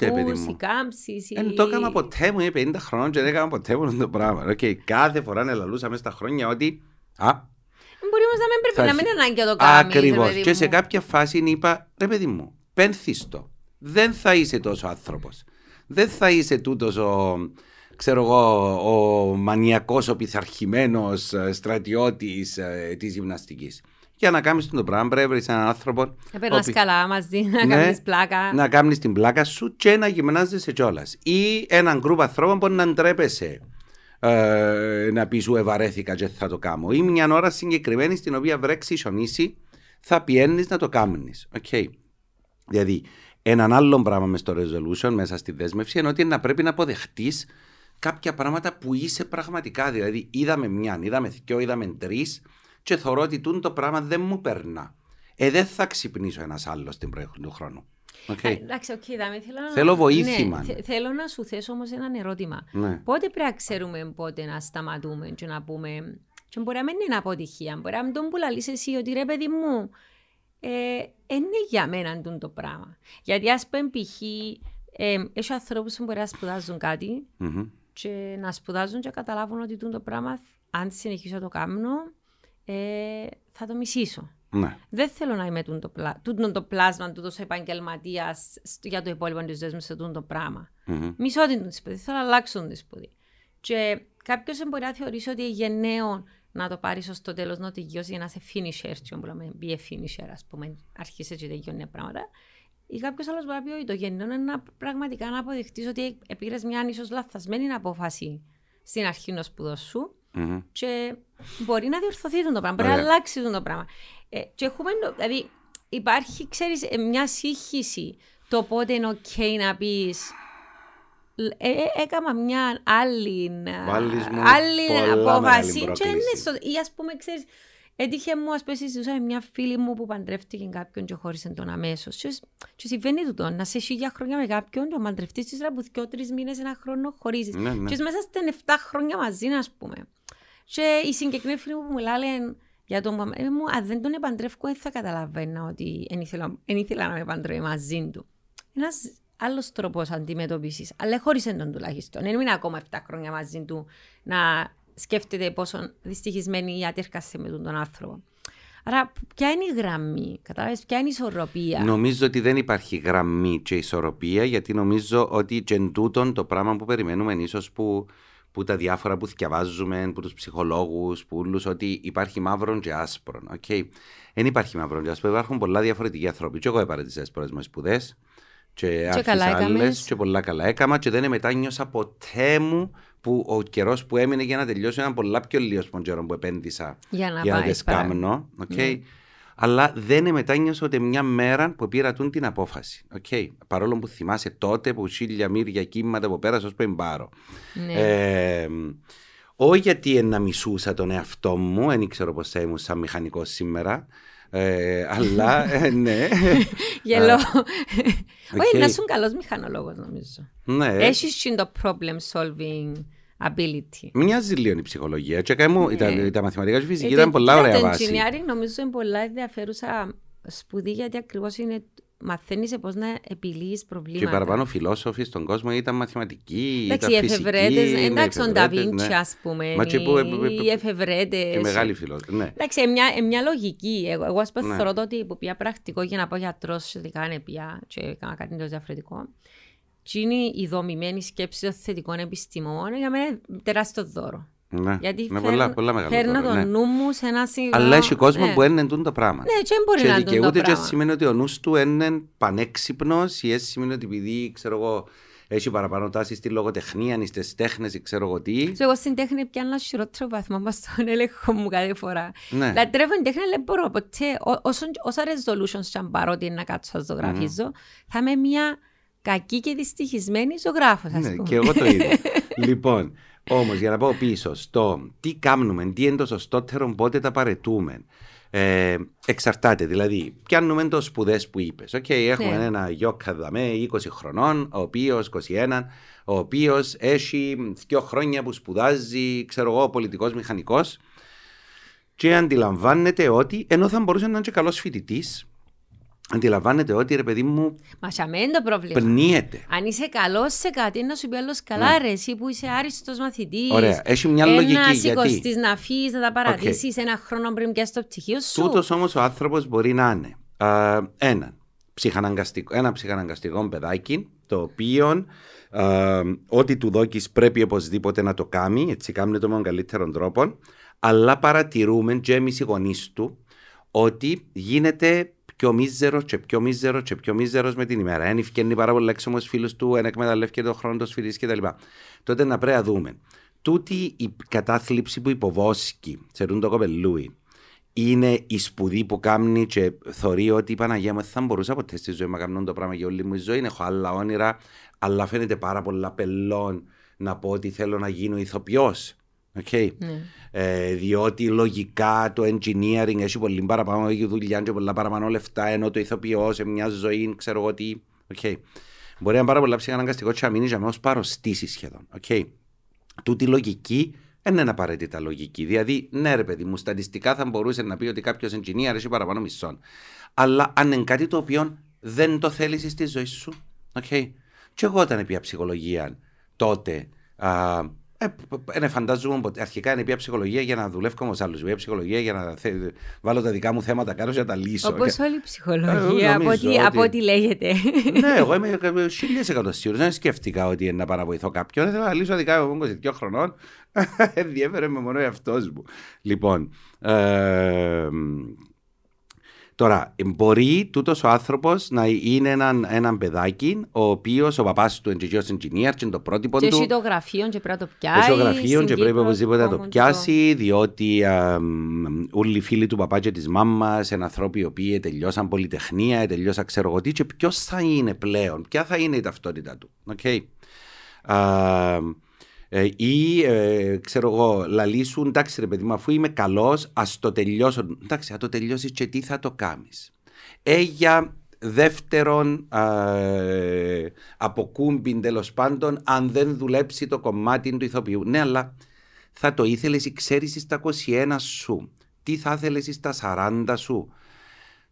ή κάμψει. Δεν το έκανα ποτέ μου, είμαι 50 χρόνια και δεν έκανα ποτέ μου το πράγμα. Okay, κάθε φορά να λαλούσα μέσα στα χρόνια ότι. Α, Μπορεί όμως να μην πρέπει να μην είναι ανάγκη να το κάνεις. Ακριβώς. Και σε κάποια φάση είπα, ρε παιδί μου, πένθιστο δεν θα είσαι τόσο άνθρωπος. Δεν θα είσαι τούτος ο, ξέρω εγώ, ο μανιακός, ο πειθαρχημένος ε, στρατιώτης ε, της γυμναστικής. Για να κάνεις το πράγμα πρέπει να είσαι έναν άνθρωπο. Να περνά καλά μαζί, να ναι, κάνεις πλάκα. Να κάνεις την πλάκα σου και να γυμνάζεσαι κιόλας. Ή έναν γκρουπ ανθρώπων που να ντρέπεσαι. Ε, να πεις σου ευαρέθηκα και θα το κάνω. Ή μια ώρα συγκεκριμένη στην οποία βρέξεις ισονίσει, θα πιένεις να το κάνει. Okay. Δηλαδή, Έναν άλλο πράγμα μες στο resolution, μέσα στη δέσμευση, είναι ότι να πρέπει να αποδεχτείς κάποια πράγματα που είσαι πραγματικά. Δηλαδή, είδαμε μια, είδαμε δυο, είδαμε τρεις, και θεωρώ ότι το πράγμα δεν μου περνά. Ε, δεν θα ξυπνήσω ένας άλλος την προηγούμενη του χρόνου. Okay. Ε, εντάξει, okay, δάμε, θέλω, θέλω βοήθημα. Ναι, θέλω να σου θέσω όμως ένα ερώτημα. Ναι. Πότε πρέπει να ξέρουμε πότε να σταματούμε και να πούμε. Και μπορεί να μην είναι αποτυχία. Μπορεί να μην τον πουλαλείς εσύ ότι ρε παιδί μου, ε, είναι για μένα το πράγμα. Γιατί ας πούμε π.χ. Ε, έχει ανθρώπους που μπορεί να σπουδάζουν κάτι mm-hmm. και να σπουδάζουν και καταλάβουν ότι το πράγμα αν συνεχίσω να το κάνω ε, θα το μισήσω. Ναι. Δεν θέλω να είμαι το, πλά, το πλάσμα του τόσο επαγγελματίας για το υπόλοιπο της ζωής μου σε το πράγμα. Mm-hmm. Μισώ την σπουδή, θέλω να αλλάξω τη σπουδή. Και κάποιος μπορεί να θεωρήσει ότι γενναίο να το πάρεις ως το τέλος να τελειώσει για να σε finisher, έτσι που λέμε, be a finisher, ας πούμε, αρχίσει και τελειώνει πράγματα. Ή κάποιος άλλος μπορεί να πει ότι το γενναίο είναι να πραγματικά να αποδεχτεί ότι πήρε μια ίσω λαθασμένη απόφαση στην αρχή ενός σπουδός σου mm-hmm. και μπορεί να διορθωθεί το πράγμα, μπορεί να αλλάξει το πράγμα. Ε, και έχουμε, δηλαδή, υπάρχει, ξέρεις, ε, μια σύγχυση το πότε είναι OK να πεις ε, ε, έκανα μια άλλη, άλλη απόφαση. Και είναι ή ας πούμε, ξέρεις, έτυχε μου, ας πούμε, συζητούσα μια φίλη μου που παντρεύτηκε κάποιον και χώρισε τον αμέσως. Και συμβαίνει τούτο, να σε χίλια χρόνια με κάποιον, το παντρευτείς της από δύο τρεις μήνες, ένα χρόνο χωρίζεις. Ναι, ναι. Και μέσα στα 7 χρόνια μαζί, ας πούμε. Και η συγκεκριμένη φίλη μου που μου λέει για τον μου, αν δεν τον επαντρεύω, δεν θα καταλαβαίνα ότι δεν ήθελα να με παντρεύει μαζί του. Ένας άλλος τρόπος αντιμετωπίσεις. Αλλά χώρισε τον τουλάχιστον. Δεν είναι ακόμα 7 χρόνια μαζί του να σκέφτεται πόσο δυστυχισμένη ή άτυρκασε με τον άνθρωπο. Άρα, ποια είναι η γραμμή, κατάλαβες, ποια είναι η ισορροπία; Νομίζω ότι δεν υπάρχει γραμμή και ισορροπία, γιατί νομίζω ότι και εν τούτον το πράγμα που περιμένουμε ίσως που, που τα διάφορα που διαβάζουμε, που τους ψυχολόγους, που όλους, ότι υπάρχει μαύρο και άσπρο. Okay. Δεν υπάρχει μαύρο και άσπρο. Υπάρχουν πολλά διαφορετικοί άνθρωποι. Και εγώ έπαρα τις έσπορες μου σπουδέ και, και καλά άλλες και πολλά καλά έκανα και δεν μετάνιωσα ποτέ μου που ο καιρός που έμεινε για να τελειώσει ήταν πολλά πιο λίγος από τον καιρό που επένδυσα για να, για να τις κάμνω. Okay. Ναι. Αλλά δεν μετάνιωσα ούτε μια μέρα που πήρα την απόφαση. Okay. Παρόλο που θυμάσαι τότε που χίλια μύρια κύματα που πέρασα ως πριν πάρω. Ναι. Ε, όχι γιατί να μισούσα τον εαυτό μου, δεν ξέρω πώ θα ήμουν σαν μηχανικός σήμερα. Ε, αλλά ε, ναι. Γελώ. Όχι, να είσαι καλός μηχανολόγος, νομίζω. Ναι. Έχεις το problem solving ability. Μοιάζει λίγο η ψυχολογία. Και μου, ναι. τα, τα μαθηματικά και φυσική ήταν πολλά ωραία βάση. Το engineering νομίζω είναι πολλά ενδιαφέρουσα σπουδή γιατί ακριβώς είναι μαθαίνεις πώς να επιλύεις προβλήματα. Και παραπάνω φιλόσοφοι στον κόσμο ήταν μαθηματικοί, ήταν φυσικοί. Εφευρέτες, εντάξει, τον Νταβίντσι, ας πούμε. Μα και που, οι εφευρέτες. Και μεγάλοι φιλόσοφοι. Ναι. Εντάξει, μια, μια λογική. Εγώ, εγώ ας πούμε, ναι. θεωρώ ότι που πια πρακτικό για να πω γιατρός, ειδικά είναι πια, και έκανα κάτι τόσο διαφορετικό. Και είναι η δομημένη σκέψη των θετικών επιστημών για μένα τεράστιο δώρο. Ναι, Γιατί ναι, πολλά, πολλά μεγάλο φέρνω το ναι. νου μου σε ένα σημείο. Αλλά έχει κόσμο ναι. που είναι το πράγμα. Ναι, και μπορεί και να είναι το πράγμα. Και σημαίνει ότι ο νους του είναι πανέξυπνος ή σημαίνει ότι επειδή, ξέρω εγώ, έχει παραπάνω τάση στη λογοτεχνία, στι τέχνες, ξέρω εγώ τι. Εγώ στην τέχνη πιάνω ένα χειρότερο βαθμό μα στον έλεγχο μου κάθε φορά. Ναι. Λατρεύω την τέχνη, αλλά μπορώ ποτέ, όσα resolutions αν πάρω ότι είναι να κάτσω να ζωγραφίζω, mm. θα είμαι μια κακή και δυστυχισμένη ζωγράφος, ας ναι, πούμε. Και εγώ το ίδιο. λοιπόν, Όμως, για να πάω πίσω στο τι κάνουμε, τι είναι το σωστότερο, πότε τα παρετούμε. Ε, εξαρτάται. Δηλαδή, πιάνουμε το σπουδές που είπες. Okay, έχουμε Ναι. ένα γιόκα δαμέ 20 χρονών, ο οποίος 21, ο οποίος έχει δύο χρόνια που σπουδάζει, ξέρω εγώ, πολιτικός μηχανικός. Και αντιλαμβάνεται ότι, ενώ θα μπορούσε να είναι και καλός φοιτητής, αντιλαμβάνεται ότι ρε παιδί μου Μας σε είναι το πρόβλημα. πνίεται. Αν είσαι καλός σε κάτι, να σου πει άλλος καλά, ρε, εσύ που είσαι άριστος μαθητής. Ναι. Ωραία. Έχει μια λογική, Ένας γιατί; σηκωστή να φύγεις, να τα παρατήσεις ένα χρόνο πριν πιάσεις το πτυχίο σου. Τούτος όμως ο άνθρωπος μπορεί να είναι α, ένα, ψυχαναγκαστικό, ένα ψυχαναγκαστικό παιδάκι, το οποίο α, ό,τι του δόκει πρέπει οπωσδήποτε να το κάνει, έτσι κάνει το με τον καλύτερο τρόπο, αλλά παρατηρούμε και εμείς οι γονείς του ότι γίνεται πιο μίζερο και πιο μίζερο και πιο μίζερος με την ημέρα. Εν ευκαινεί πάρα πολύ έξω φίλου του, εν εκμεταλλεύεται τον χρόνος του φοιτητή κτλ. Τότε να πρέπει να δούμε. Τούτη η κατάθλιψη που υποβόσκει σε ρούν το κοπελούι είναι η σπουδή που κάνει και θεωρεί ότι η Παναγία μου δεν θα μπορούσα ποτέ στη ζωή μου να κάνω το πράγμα για όλη μου η ζωή. Έχω άλλα όνειρα, αλλά φαίνεται πάρα πολλά πελών να πω ότι θέλω να γίνω ηθοποιός. Okay. Ναι. Ε, διότι λογικά το engineering έχει πολύ παραπάνω έχει δουλειά και πολλά παραπάνω λεφτά ενώ το ηθοποιό σε μια ζωή ξέρω εγώ τι. Okay. Μπορεί να είναι πάρα πολλά ψυχαναγκαστικό και να μείνει για ως παροστήσει σχεδόν. Okay. Τούτη λογική δεν είναι απαραίτητα λογική. Δηλαδή, ναι, ρε παιδί μου, στατιστικά θα μπορούσε να πει ότι κάποιος engineer έχει παραπάνω μισθών. Αλλά αν είναι κάτι το οποίο δεν το θέλεις στη ζωή σου. Okay. Και εγώ όταν πια ψυχολογία τότε. Α, ε, ε, φαντάζομαι ότι αρχικά είναι πια ψυχολογία για να δουλεύω με άλλους. Πια ψυχολογία για να θε, βάλω τα δικά μου θέματα κάτω και να τα λύσω. Όπως Και- όλη η ψυχολογία, από νομίζω ό,τι, από ότι- ό,τι λέγεται. ναι, εγώ είμαι χίλιες εκατό σίγουρος. Δεν σκέφτηκα ότι είναι να παραβοηθώ κάποιον. Θέλω να λύσω δικά μου 22 χρονών. Ενδιαφέρε με μόνο εαυτός μου. Λοιπόν. Ε, τώρα, μπορεί τούτος ο άνθρωπος να είναι έναν, έναν παιδάκι, ο οποίος ο παπάς του είναι engineer, και είναι το πρότυπο και του. έχει το γραφείο και πρέπει να το πιάσει. Έχει το γραφείο και στην πρέπει Κύπρο οπωσδήποτε να το έχουν πιάσει, διότι α, μ, όλοι οι φίλοι του παπά και της μάμας, είναι άνθρωποι οι οποίοι τελειώσαν πολυτεχνία, τελειώσαν ξέρω εγώ τι, και ποιος θα είναι πλέον, ποια θα είναι η ταυτότητα του. Okay. Α, ε, ή ε, ξέρω εγώ, λαλήσουν, εντάξει ρε παιδί μου, αφού είμαι καλός, ας το τελειώσω. Εντάξει, θα το τελειώσεις και τι θα το κάνεις. Ε, για δεύτερον ε, αποκούμπιν τέλος πάντων, αν δεν δουλέψει το κομμάτι του ηθοποιού. Ναι, αλλά θα το ήθελες ή ξέρεις στα 21 σου. Τι θα ήθελες στα 40 σου.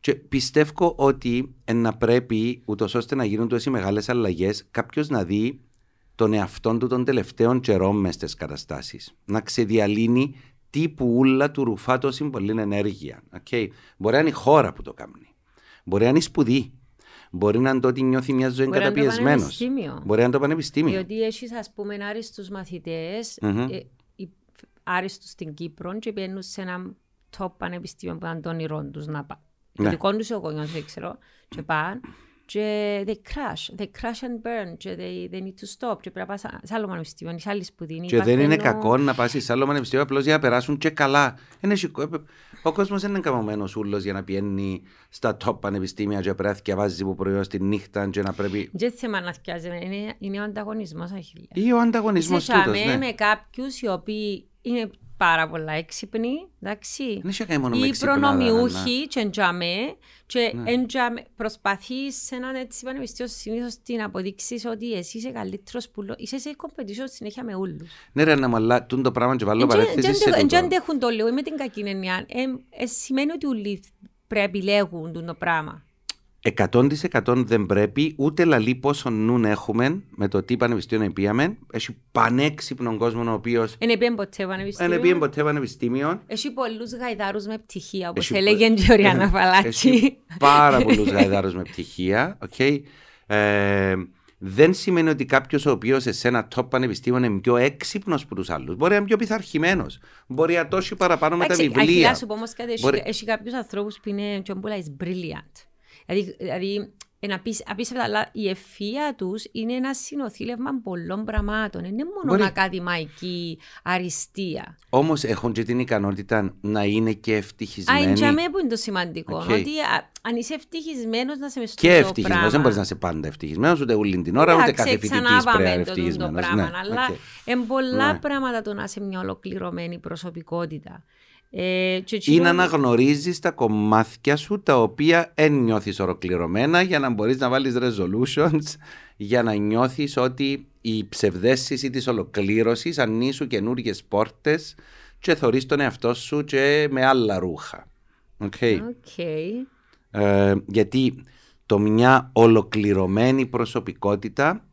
Και πιστεύω ότι ε, να πρέπει, ούτως ώστε να γίνουν τόσε μεγάλες αλλαγές, κάποιος να δει τον εαυτόν του των τελευταίων καιρών μες στις καταστάσεις. Να ξεδιαλύνει τι που ούλα του ρουφά τόση πολλή ενέργεια. Okay. Μπορεί να είναι η χώρα που το κάνει. Μπορεί να είναι η σπουδή. Μπορεί να είναι το ότι νιώθει μια ζωή Μπορεί να είναι το καταπιεσμένο. πανεπιστήμιο. Μπορεί να είναι το πανεπιστήμιο. Διότι έχεις, ας πούμε, άριστους μαθητές, Μμμ. ε, άριστους στην Κύπρο, και μπαίνουν σε ένα top πανεπιστήμιο που ήταν το όνειρό τους να πάνε. Το Ναι. δικό τους ο γονιός, δεν ξέρω, και πάνε. Και they crash, they crash and burn, και they, they need to stop. Και πρέπει να πας σε άλλο πανεπιστήμιο, σε άλλη σπουδή. είναι η Και δεν είναι Παρθένο. κακό να πας σε άλλο πανεπιστήμιο απλώς για να περάσουν και καλά. Είναι σηκώ- Ο κόσμος δεν είναι καμωμένος ούλος για να πηγαίνει στα top πανεπιστήμια και πρέπει να διαβάζει που προϊόν στη νύχτα και να πρέπει. Δεν θέμα να θυκιάζεται, είναι, είναι ο ανταγωνισμός, Αχιλία. Ή ο ανταγωνισμός Είσαι τούτος. τσαμέ Ναι. με κάποιους οι οποίοι είναι πάρα πολλά έξυπνοι, εντάξει. Δεν έχει να κάνει μόνο με Οι εξυπνάδα, προνομιούχοι και εντζαμέ και Ναι. εντζαμέ προσπαθείς σε έναν έτσι πανεπιστήμιο συνήθως να αποδείξεις ότι εσύ είσαι καλύτερος που λο- είσαι σε competition συνέχεια με όλους. Ναι, ρε, να μου αλλά τούν το πράγμα και βάλω παρέθεση σε Δεν τούτο. αντέχουν το λέω με την κακή έννοια. Ε, ε, σημαίνει ότι όλοι πρέπει λέγουν τούτο το πράγμα. 100% δεν πρέπει ούτε λαλεί πόσο νουν έχουμε με το τι πανεπιστήμιο πήγαμε. Έχει πανέξυπνον κόσμο ο οποίο Δεν επίεν ποτέ δεν πανεπιστήμιο. πήγε ποτέ πανεπιστήμιο. Έχει πολλούς γαϊδάρους με πτυχία, όπως Έχει έλεγε πο- και η Οριάννα Έχει Φαλάτσι. πάρα πολλούς γαϊδάρους με πτυχία. Okay. Ε, δεν σημαίνει ότι κάποιος ο οποίος σε ένα top πανεπιστήμιο είναι πιο έξυπνος από τους άλλους. Μπορεί να είναι πιο πειθαρχημένος. Μπορεί να τόσει παραπάνω με τα Εντάξει, βιβλία. Αχιλά, σου πω όμως κάτι, έχει, Μπορεί- έχει κάποιους ανθρώπους που είναι και μπουλά is brilliant. Δηλαδή, δηλαδή είναι απίς- απίστευτα, αλλά η ευφυΐα τους είναι ένα συνοθήλευμα πολλών πραγμάτων. Είναι μόνο Μπορεί. ακαδημαϊκή αριστεία. Όμως έχουν και την ικανότητα να είναι και Α, ευτυχισμένοι. είναι για μένα που είναι το σημαντικό. Οκ. Ότι α, αν είσαι ευτυχισμένος να είσαι μες στο Και το ευτυχισμένος. πράγμα. Δεν μπορείς να είσαι πάντα ευτυχισμένος, ούτε όλη την ώρα, ούτε Εντάξει, κάθε φοιτητής ξανά πρέπει να είναι πάμε το- το ευτυχισμένος. πράγμα, αλλά οκ. είναι πολλά Ναι. πράγματα το να είσαι μια ολοκληρωμένη προσωπικότητα. Ε, και Ή εκείνο- να αναγνωρίζει τα κομμάτια σου τα οποία δεν νιώθεις ολοκληρωμένα για να μπορείς να βάλεις resolutions για να νιώθεις ότι η ψευδαίσθηση της ολοκλήρωσης ανοίγει σου καινούριε πόρτες και θωρείς τον εαυτό σου και με άλλα ρούχα. OK. OK. Ε, γιατί το μια ολοκληρωμένη προσωπικότητα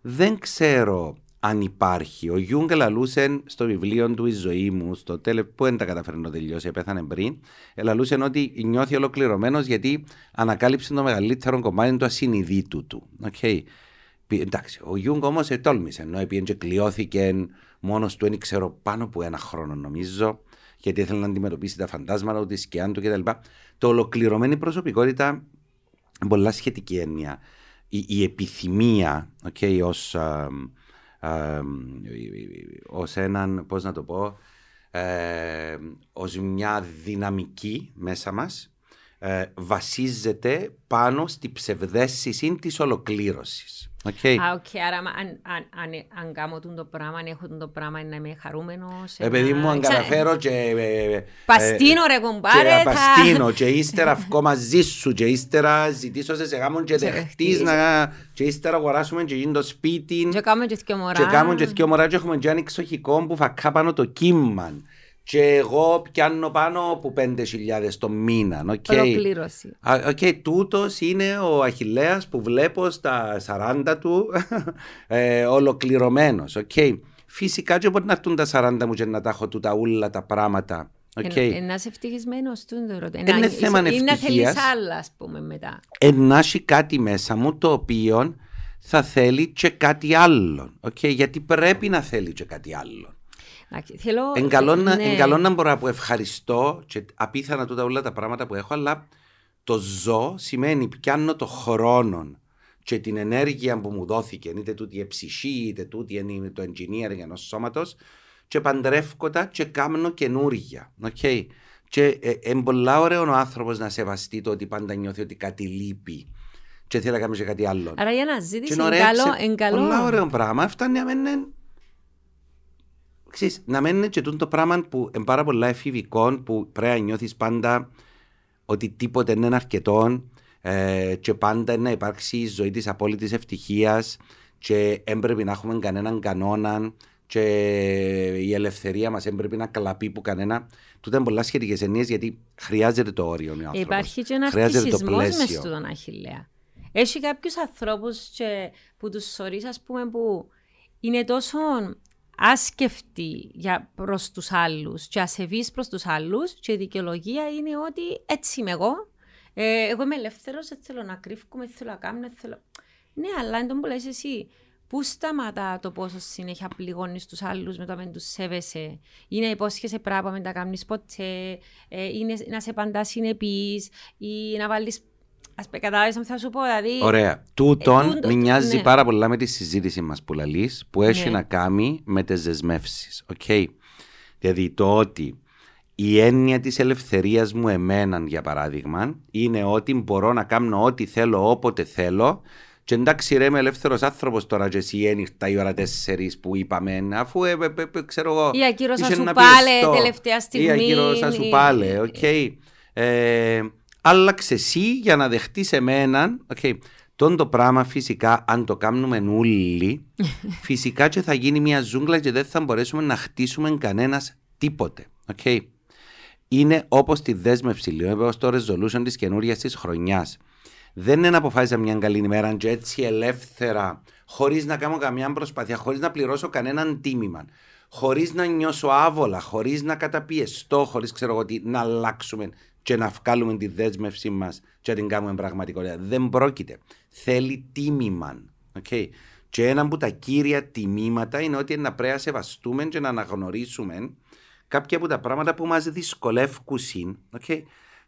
δεν ξέρω αν υπάρχει. Ο Γιούγκ λαλούσε στο βιβλίο του «Η ζωή μου», στο τέλος που δεν τα καταφέρει να τελειώσει, πέθανε πριν, λαλούσε ότι νιώθει ολοκληρωμένος γιατί ανακάλυψε το μεγαλύτερο κομμάτι του ασυνειδήτου του. Okay. Εντάξει, ο Γιούγκ όμως ετόλμησε, ενώ επειδή και κλειώθηκε μόνος του, δεν ξέρω, πάνω από ένα χρόνο νομίζω, γιατί ήθελε να αντιμετωπίσει τα φαντάσματα του, τη σκιά του κτλ. Το ολοκληρωμένη προσωπικότητα είναι πολλά σχετική έννοια. Η, η επιθυμία, okay, ως, α, α, ως έναν, πώς να το πω, ε, ως μια δυναμική μέσα μας, ε, βασίζεται πάνω στη ψευδέστηση της ολοκλήρωσης. Okay. Α, οκ, άρα μα- αν, αν, αν, αν κάνω τούτο το πράγμα, αν έχω τούτο το πράγμα, να είμαι χαρούμενος. Ε, παιδί μου, αν Ξα- καταφέρω και... ε, ε, Παστύνω ρε κουμπάρε, θα... να παστύνω και ύστερα βγω μαζί σου και ύστερα ζητήσω σε σε γάμον και Σε δεχτείς δεχτείς. να... και ύστερα αγοράσουμε και γίνει το σπίτι Και κάνουμε και δυο μωρά. και κάνουμε και δυο μωρά και έχουμε και ένα εξοχικό που φακά πάνω το κύμα και εγώ πιάνω πάνω από 5.000 το μήνα. οκ. Ολοκλήρωση. Α, Οκ, τούτος είναι ο Αχιλλέας που βλέπω στα 40 του ε, ολοκληρωμένος. οκ. Φυσικά και μπορεί να έρθουν τα 40 μου και να τα έχω τούτα ούλα τα πράγματα. οκ. Ε, ε, να είσαι ευτυχισμένος, τούτο το ρωτώ. Είναι Να- θέμα Ή να ευτυχίας. θέλεις άλλα, ας πούμε, μετά. εν να 'σει κάτι μέσα μου το οποίο θα θέλει και κάτι άλλο. οκ, Γιατί πρέπει να θέλει και κάτι άλλο. Εντάξει, Θέλω... Εν καλό να, ναι. εν καλό να μπορώ να πω ευχαριστώ και απίθανα τούτα όλα τα πράγματα που έχω, αλλά το ζω σημαίνει πιάνω το χρόνο και την ενέργεια που μου δόθηκε, είτε τούτη η ψυχή, είτε τούτη είναι το engineering ενός σώματος, και παντρεύω τα και κάνω καινούργια. Okay. Και ε, είναι πολλά ωραίο ο άνθρωπος να σεβαστεί το ότι πάντα νιώθει ότι κάτι λείπει και θέλει να κάνει και κάτι άλλο. Άρα για να Και ζήτηση είναι είναι ωραία, καλό, ξε- είναι καλό. Πολλά ωραίο πράγμα. Φτάνει να μένει. Ξέρεις, να μένει και τούτο το πράγμα που είναι πάρα πολλά εφηβικό που πρέπει να νιώθεις πάντα ότι τίποτε δεν είναι αρκετό ε, και πάντα να υπάρξει η ζωή της απόλυτης ευτυχίας και δεν πρέπει να έχουμε κανέναν κανόνα και η ελευθερία μας δεν πρέπει να κλαπεί που κανένα. Τούτα είναι πολλά σχετικές ενίε γιατί χρειάζεται το όριο ο άνθρωπος. Υπάρχει και ένα Χρειάζεται το αρτισισμός μες πλαίσιο. στον Αχιλέα. Έχει κάποιους ανθρώπους και που τους σωρείς, ας πούμε, που είναι τόσο άσκευτοι για προς τους άλλους και ασεβείς προς τους άλλους και η δικαιολογία είναι ότι έτσι είμαι εγώ. Ε, εγώ είμαι ελεύθερος, δεν θέλω να κρύφκομαι, δεν θέλω να κάνω, δεν θέλω... Ναι, αλλά είναι το που λες εσύ. Πού σταματά το πόσο συνέχεια πληγώνεις τους άλλους με το να μην τους σέβεσαι, ή να υπόσχεσαι πράγματα που δεν τα κάνεις ποτέ, ε, ή να- να σε παντά συνεπείς, ή να βάλεις. Α πούμε, κατάλαβες αν θα σου πω, δηλαδή. Ωραία. Τούτον τούτο- με νοιάζει ναι. πάρα πολλά με τη συζήτηση μας που λαλείς, που έχει Ναι. να κάνει με τις δεσμεύσεις. Okay. Δηλαδή το ότι η έννοια της ελευθερίας μου εμέναν για παράδειγμα είναι ότι μπορώ να κάνω ό,τι θέλω όποτε θέλω και εντάξει ρε είμαι ελεύθερος άνθρωπος τώρα και εσύ ένυχτα η ώρα τέσσερις που είπαμε αφού ε, ε, ε, ε, ξέρω εγώ Ή ακύρωσα είχε σου να πάλε πιεστώ. τελευταία Ή στιγμή. ακύρωσα σου ή- πάλε, οκ; Ε, άλλαξε εσύ για να δεχτείς εμέναν. Okay. Τον το πράγμα φυσικά αν το κάνουμε όλοι φυσικά και θα γίνει μια ζούγκλα και δεν θα μπορέσουμε να χτίσουμε κανένας τίποτε. Okay. Είναι όπως τη δέσμευση, λέω, όπως το resolution της καινούριας της χρονιάς. Δεν είναι αποφάσισα μια καλή ημέρα και έτσι ελεύθερα, χωρίς να κάνω καμιά προσπάθεια, χωρίς να πληρώσω κανέναν τίμημα, χωρίς να νιώσω άβολα, χωρίς να καταπιεστώ, χωρίς ξέρω εγώ τι, να αλλάξουμε και να βγάλουμε τη δέσμευσή μας και να την κάνουμε πραγματικότητα. Δεν πρόκειται. Θέλει τίμημα. Okay. Και ένα από τα κύρια τιμήματα είναι ότι να πρέπει να σεβαστούμε και να αναγνωρίσουμε κάποια από τα πράγματα που μας δυσκολεύουν okay.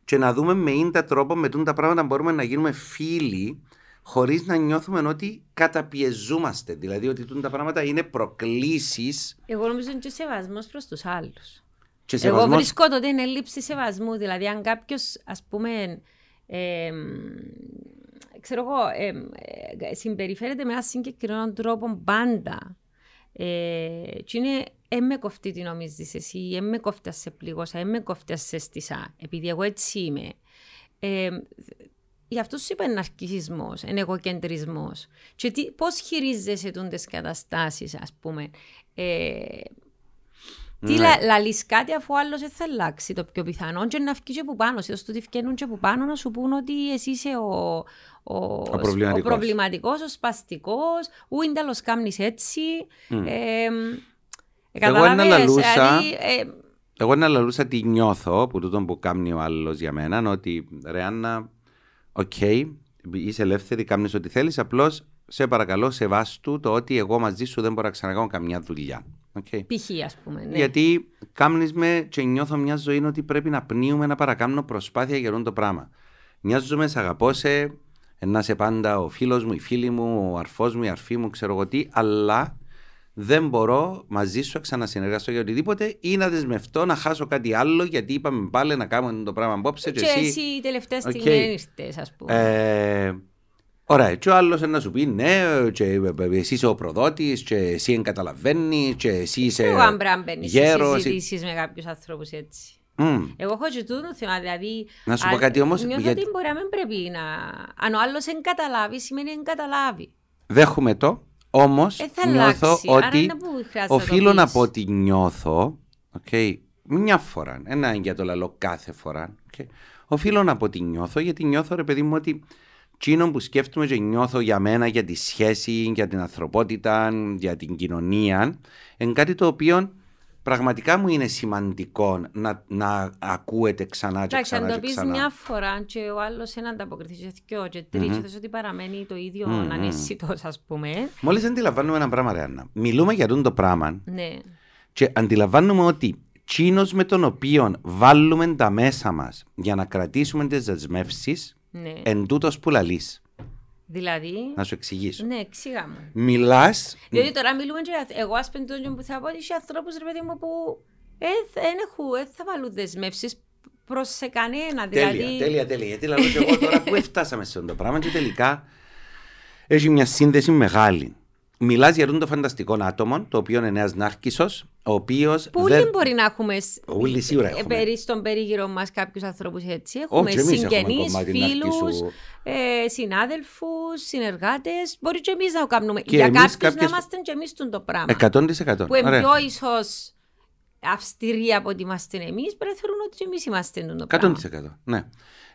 και να δούμε με ίντα τρόπο με τούν τα πράγματα μπορούμε να γίνουμε φίλοι χωρίς να νιώθουμε ότι καταπιεζούμαστε. Δηλαδή ότι τα πράγματα είναι προκλήσεις. Εγώ νομίζω είναι και σεβασμός προς τους άλλους. Και Εγώ σεβασμός... βρίσκω ότι είναι έλλειψη σεβασμού. Δηλαδή, αν κάποιος, ας πούμε, ε, ξέρω εγώ, ε, ε, συμπεριφέρεται με έναν συγκεκριμένο τρόπο πάντα. Ε, και είναι, ε, με κοφτεί τι νομίζεις εσύ, ε, με κοφτά σε πλήγωσα, ε, με κοφτά σε στήσα, επειδή εγώ έτσι είμαι. Ε, γι' αυτό σου είπα είναι αρκισισμός, είναι εγωκεντρισμός. Και τι, πώς χειρίζεσαι τούντες καταστάσεις, ας πούμε. Ε, τι Ναι. λα, λαλείς κάτι αφού ο άλλος δεν θα αλλάξει το πιο πιθανό και να βγει και από πάνω. Σε το ότι βγαίνουν και από πάνω να σου πούν ότι εσύ είσαι ο, ο, ο, προβληματικός. ο προβληματικός, ο σπαστικός, ού είναι τέλος κάμνεις έτσι. Ε, ε, Εγώ ένα καταλάβες, λαλούσα- δηλαδή, ε, Εγώ να λαλούσα τι νιώθω που τούτον που κάνει ο άλλος για μένα, ότι ρε Άννα, οκ, είσαι ελεύθερη, κάνει ό,τι θέλεις, απλώς σε παρακαλώ, σεβάστου το ότι εγώ μαζί σου δεν μπορώ να ξανακάνω καμιά δουλειά. Okay. π.χ. ας πούμε. Ναι. Γιατί κάμνεις με και νιώθω μια ζωή ότι πρέπει να πνίουμε να παρακάμνω προσπάθεια για αυτό το πράγμα. Νοιάζομαι, σε αγαπώ σε, να είσαι πάντα ο φίλος μου, η φίλη μου, ο αρφός μου, η αρφή μου, ξέρω εγώ τι, αλλά δεν μπορώ μαζί σου να ξανασυνεργαστώ για οτιδήποτε ή να δεσμευτώ να χάσω κάτι άλλο γιατί είπαμε πάλι να κάνουμε το πράγμα απόψε και εσύ η τελευταία Οκ. στιγμή δεν ήρθες, ας πούμε. ε, Ωραία, και ο άλλος να σου πει ναι, και εσύ είσαι ο προδότης, και εσύ δεν καταλαβαίνεις, και εσύ είσαι. Εγώ αν πρέπει να μπαίνεις σε γέρος, συζητήσεις με κάποιους ανθρώπους έτσι. Μμ. Εγώ έχω και τούτο θέμα, δηλαδή... Να σου αν- πω κάτι όμως, Νιώθω γιατί- ότι μπορεί να μην πρέπει να... Αν ο άλλος δεν καταλάβει, σημαίνει δεν καταλάβει. Δέχομαι το, όμως Ε, θα νιώθω αλλάξει, άρα ότι είναι που χρειάζεται να το οφείλω να πεις. πω ότι νιώθω, okay, μια φορά, ένα για το λαλό κάθε φορά, okay, οφείλω να πω ότι νιώθω, γιατί νιώθω ρε παιδί μου ότι Τσίνο που σκέφτομαι και νιώθω για μένα, για τη σχέση, για την ανθρωπότητα, για την κοινωνία, είναι κάτι το οποίο πραγματικά μου είναι σημαντικό να, να ακούεται ξανά και Εντάξει, αν ξανά το και πεις ξανά. μια φορά και ο άλλος δεν ανταποκριθείς σε δυο και τρεις και θες ότι παραμένει το ίδιο Μμμ. αναισθητός, ας πούμε. Μόλις αντιλαμβάνουμε ένα πράγμα, ρε Άννα, μιλούμε για αυτό το πράγμα Ναι. Και αντιλαμβάνουμε ότι τσίνος με τον οποίο βάλουμε τα μέσα μας για να κρατήσουμε τις δεσμεύσεις Ναι. εν τούτος που λαλείς. Δηλαδή, Να σου εξηγήσω. ναι, εξήγα μου. Μιλάς, Διότι τώρα μιλούμε και για- εγώ ας πούμε τούτο που θα πω ότι έχει ανθρώπους ρε παιδί μου που ε, δεν έχουν, ε, θα βάλουν δεσμεύσεις προς σε κανένα. τέλεια, δηλαδή, τέλεια, τέλεια. Γιατί λαλώ και εγώ τώρα που φτάσαμε σε αυτό το πράγμα και τελικά έχει μια σύνδεση μεγάλη. Μιλάς για αυτόν το φανταστικό άτομο, το οποίο είναι ένας νάρκισσος, ο οποίος Που δεν... όλοι μπορεί να έχουμε, σ- Όλοι σίγουρα ε, έχουμε. περί- στον περίγυρο μας κάποιους ανθρώπους έτσι. Έχουμε Όχι, εμείς έχουμε συγγενείς, κομμάτι φίλους, ναρκισσού. ε, συνάδελφους, συνεργάτες. Μπορεί και εμείς να το κάνουμε. Και Για εμείς κάποιους κάποιες- να είμαστε και εμείς τον το πράγμα. 100%. Που είναι Ωραία. πιο ίσως αυστηροί από ότι είμαστε εμείς, πρέπει να θεωρούν ότι και εμείς είμαστε τον το πράγμα. 100%. Ναι.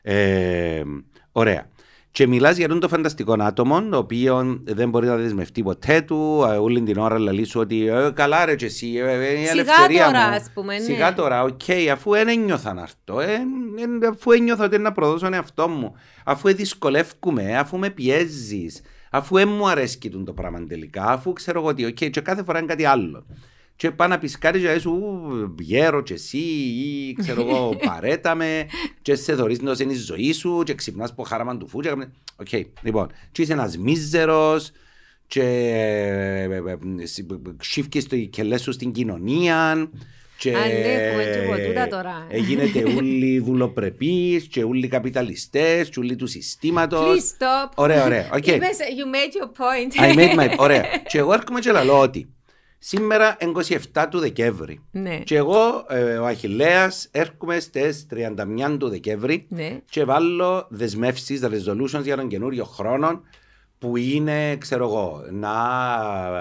Ε, ωραία. Και μιλάς για αυτόν το φανταστικό άτομο, το οποίο δεν μπορεί να δεσμευτεί ποτέ του, ε, όλη την ώρα λαλεί σου ότι ε, καλά ρε και εσύ, ε, ε, η Σιγά ελευθερία τώρα, μου. ας πούμε, ναι. Σιγά τώρα, οκ, αφού δεν ένιωθα να έρθω, ε, ε, αφού ένιωθα ότι είναι να προδώσω τον εαυτό μου, αφού ε, δυσκολεύκουμαι, αφού με πιέζεις, αφού δεν μου αρέσει το πράγμα τελικά, αφού ξέρω εγώ ότι, οκ, και κάθε φορά είναι κάτι άλλο. Και πάει να πεις κάτι και σιγά ρε και εσύ ή ξέρω εγώ παρέτα με και σε θωρείς να είναι η ζωή σου και ξυπνάς από χάραμα του φού και κάμε- Οκ, λοιπόν, και είσαι ένας μίζερος και ε, ε, ε, σκύφκεις το κκελλέ σου στην κοινωνία και Α, ναι, έχουμε και εγώ τούτα τώρα. ε, γίνεται όλοι δουλοπρεπείς και όλοι καπιταλιστές και όλοι του συστήματος Please stop. Ωραία, ωραία, οκ. Είπες, you made your point. I made my... Ωραία. Και εγώ έρχομαι και λαλώ ότι σήμερα είναι 27 του Δεκέμβρη. Ναι. Και εγώ, ε, ο Αχιλλέας, έρχομαι στις 31 του Δεκέμβρη Ναι. και βάλω δεσμεύσεις, resolutions για τον καινούριο χρόνο που είναι, ξέρω εγώ, να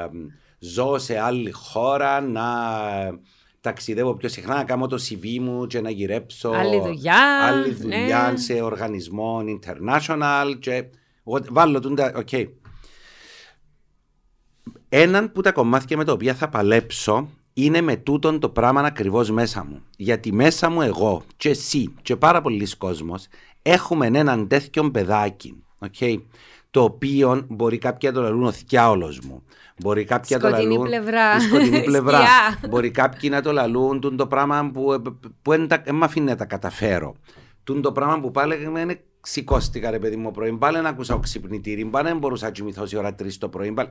ε, ζω σε άλλη χώρα, να ταξιδεύω πιο συχνά, να κάνω το CV μου και να γυρέψω Άλλη δουλειά, άλλη δουλειά ναι. σε οργανισμό international και εγώ βάλω τούντα, οκ. Έναν που τα κομμάτια με τα οποία θα παλέψω είναι με τούτον το πράγμα ακριβώς μέσα μου. Γιατί μέσα μου εγώ και εσύ και πάρα πολλοί κόσμος έχουμε έναν τέτοιο παιδάκι. Okay, το οποίο μπορεί κάποια να το λαλούν ο θιάολος μου. Μπορεί κάποια να το Σκοτεινή λαλούν. πλευρά. η σκοτεινή πλευρά. Σκιά. μπορεί κάποιοι να το λαλούν τούν το πράγμα που, που δεν τα- δεν μ' αφήνει να τα καταφέρω. Τούν το πράγμα που πάλι είναι σηκώστηκα ρε παιδί μου πρωί, πάλι να ακούσα ξυπνητήρι, πάλι δεν μπορούσα να κοιμηθώ σε ώρα 3 το πρωί. Πάλι,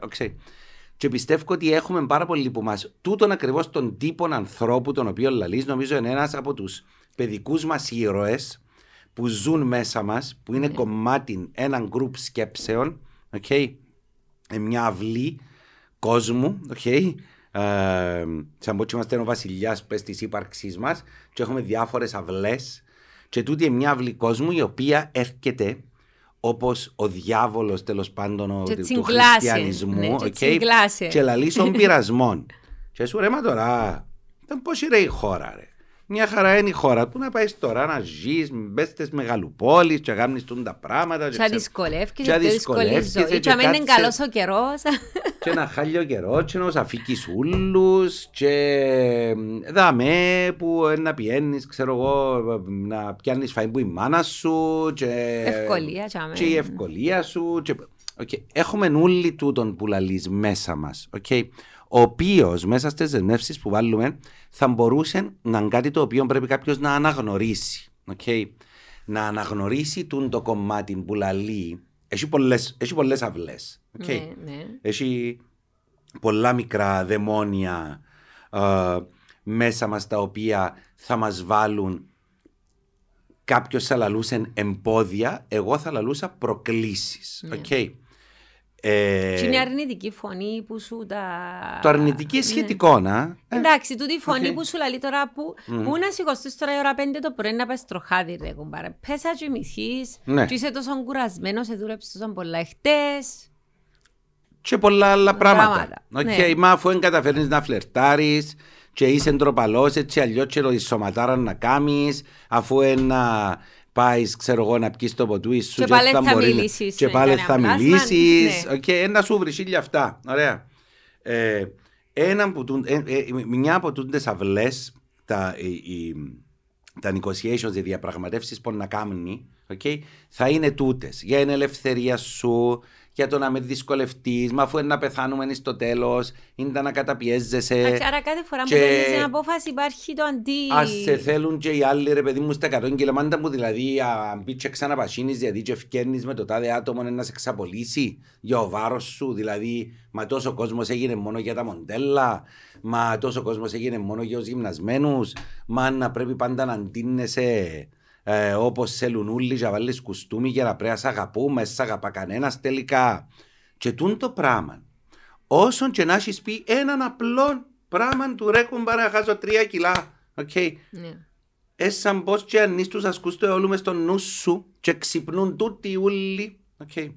και πιστεύω ότι έχουμε πάρα πολύ που μα τούτον ακριβώς τον τύπο ανθρώπου, τον οποίο λαλείς, νομίζω είναι ένας από τους παιδικούς μας ήρωες που ζουν μέσα μας, που είναι ναι. κομμάτι έναν γκρουπ σκέψεων, okay, μια αυλή κόσμου, okay, ε, σαν πως είμαστε ο βασιλιάς της ύπαρξής μας, και έχουμε διάφορες αυλές. Και τούτη είναι μια αυλή κόσμου η οποία έρχεται όπως ο διάβολος τέλος πάντων του χριστιανισμού. Ναι, okay, και λαλείς των πειρασμών. και σου ρε, μα τώρα, πώς είναι η χώρα, ρε. Μια χαρά είναι η χώρα του να πάεις τώρα να ζεις με στις μεγαλοπόλει και να κάνει τα πράγματα. Και δυσκολεύει και δύσκολη ζωή. Και να είναι καλός ο καιρός. Και να χάλει ο καιρός, και να αφήκεις ούλους. Και δαμέ που να πιένεις, ξέρω εγώ, να πιάνεις φάει που η μάνα σου. Και... Ευκολία, και η ευκολία σου. Και... Okay. Έχουμε όλοι τούτον που λαλείς μέσα μας. Okay ο οποίος μέσα στις δεσμεύσεις που βάλουμε θα μπορούσε να είναι κάτι το οποίο πρέπει κάποιος να αναγνωρίσει. Okay. Να αναγνωρίσει τούν το κομμάτι που λαλεί. Έχει πολλές αυλές. Okay. Ναι, ναι. Έχει πολλά μικρά δαιμόνια ε, μέσα μας τα οποία θα μας βάλουν κάποιος θα λαλούσε εμπόδια, εγώ θα λαλούσα προκλήσεις. Ναι. Okay. Ε... Και είναι αρνητική φωνή που σου τα. Το αρνητική σχετικό, να. Ε. Εντάξει, τούτη η φωνή okay. που σου λέει τώρα που, mm. που να σηκωστεί τώρα η ώρα 5 το πρωί να πας τροχάδι, ρε κουμπάρε. Πέσα και μισή. Ναι. Και είσαι τόσο κουρασμένος, σε δούλεψες τόσο πολλά εχθέ. Και πολλά άλλα πράγματα. πράγματα. Okay, ναι. Μα αφού δεν καταφέρνεις να φλερτάρεις και είσαι ντροπαλός, έτσι αλλιώς και το ισοματάρα να κάνεις, αφού ένα πάεις, ξέρω εγώ, να πιεις το ποτούι σου. Και πάλι θα μιλήσεις. Και πάλι θα μιλήσεις. Και να σου βρεις χίλια αυτά. Ωραία. Ε, ένα που, ε, ε, μια από τούτε αυλές, τα, οι, τα negotiations, οι διαπραγματεύσεις που να κάνουν, okay, θα είναι τούτες για την ελευθερία σου, για το να με δυσκολευτείς, μα αφού είναι να πεθάνουμε στο τέλος, είναι να καταπιέζεσαι. Άρα κάθε φορά που παίρνεις την απόφαση υπάρχει το αντί. Α σε θέλουν και οι άλλοι, ρε παιδί μου, στα 100 κιλομάντα που δηλαδή αν πει και ξαναπασίνει, γιατί και ευκαιρνεί με το τάδε άτομο να σε εξαπολύσει για ο βάρος σου. Δηλαδή, μα τόσο κόσμος έγινε μόνο για τα μοντέλα, μα τόσο κόσμος έγινε μόνο για τους γυμνασμένους, μα να πρέπει πάντα να αντίνεσαι ε, όπως θέλουν όλοι για βάλεις κουστούμι για να πρέπει να σε αγαπούμε, σε αγαπά κανένας τελικά. Και τούν το πράγμα. Όσον και να έχεις πει έναν απλό πράγμα του ρέκουν παρά να χάσω τρία κιλά. Okay. Ναι. Έσαν πώ και αν τους ασκούς το όλου μες στο νου σου και ξυπνούν τούτοι όλοι. Okay.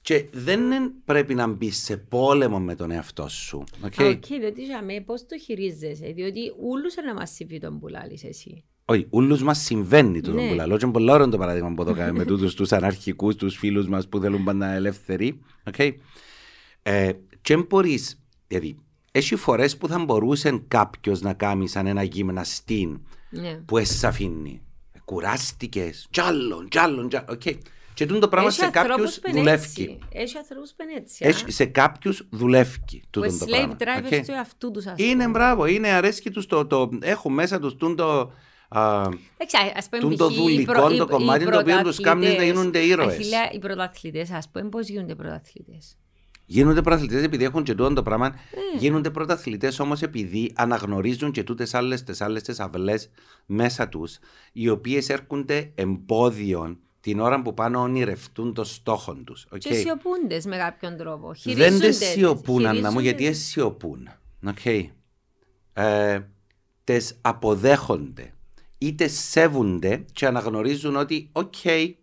Και δεν πρέπει να μπεις σε πόλεμο με τον εαυτό σου. Οκ, okay. okay, διότι για μένα πώς το χειρίζεσαι, διότι όλους να μας συμβεί τον που λάλεις εσύ. Όχι, όλους μας συμβαίνει το ναι. που λαλώ και πολύ ωραίο το παράδειγμα που το κάνουμε με τούτους τους αναρχικούς, τους φίλους μας που θέλουν πάντα ελεύθεροι. Okay. Ε, και μπορείς, δηλαδή, έχει φορές που θα μπορούσε κάποιος να κάνει σαν ένα γυμναστή ναι. που εσύ αφήνει. Κουράστηκες, κι άλλον, κι άλλον, κι άλλον. Okay. Και το πράγμα σε κάποιους δουλεύει. Έχει ανθρώπους που είναι έτσι. σε κάποιους δουλεύει. Το slave drivers okay. του εαυτού τους. Είναι μπράβο, είναι αρέσκει του το, το. Έχουν μέσα τους το. Τον το δουλικό το κομμάτι το οποίο τους κάνει να γίνονται ήρωες. Οι πρωταθλητές, ας πούμε, πώς γίνονται πρωταθλητές; Γίνονται πρωταθλητές επειδή έχουν και τούτο το πράγμα. Ε. Γίνονται πρωταθλητές όμως επειδή αναγνωρίζουν και τούτες άλλε τι άλλε αυλές μέσα τους, οι οποίες έρχονται εμπόδιων την ώρα που πάνε ονειρευτούν το στόχο τους. Okay. Και σιωπούνται με κάποιον τρόπο. Δεν τες σιωπούν, Ανna μου, γιατί σιωπούν. Okay. Ε, τες αποδέχονται είτε σέβονται και αναγνωρίζουν ότι, OK, okay,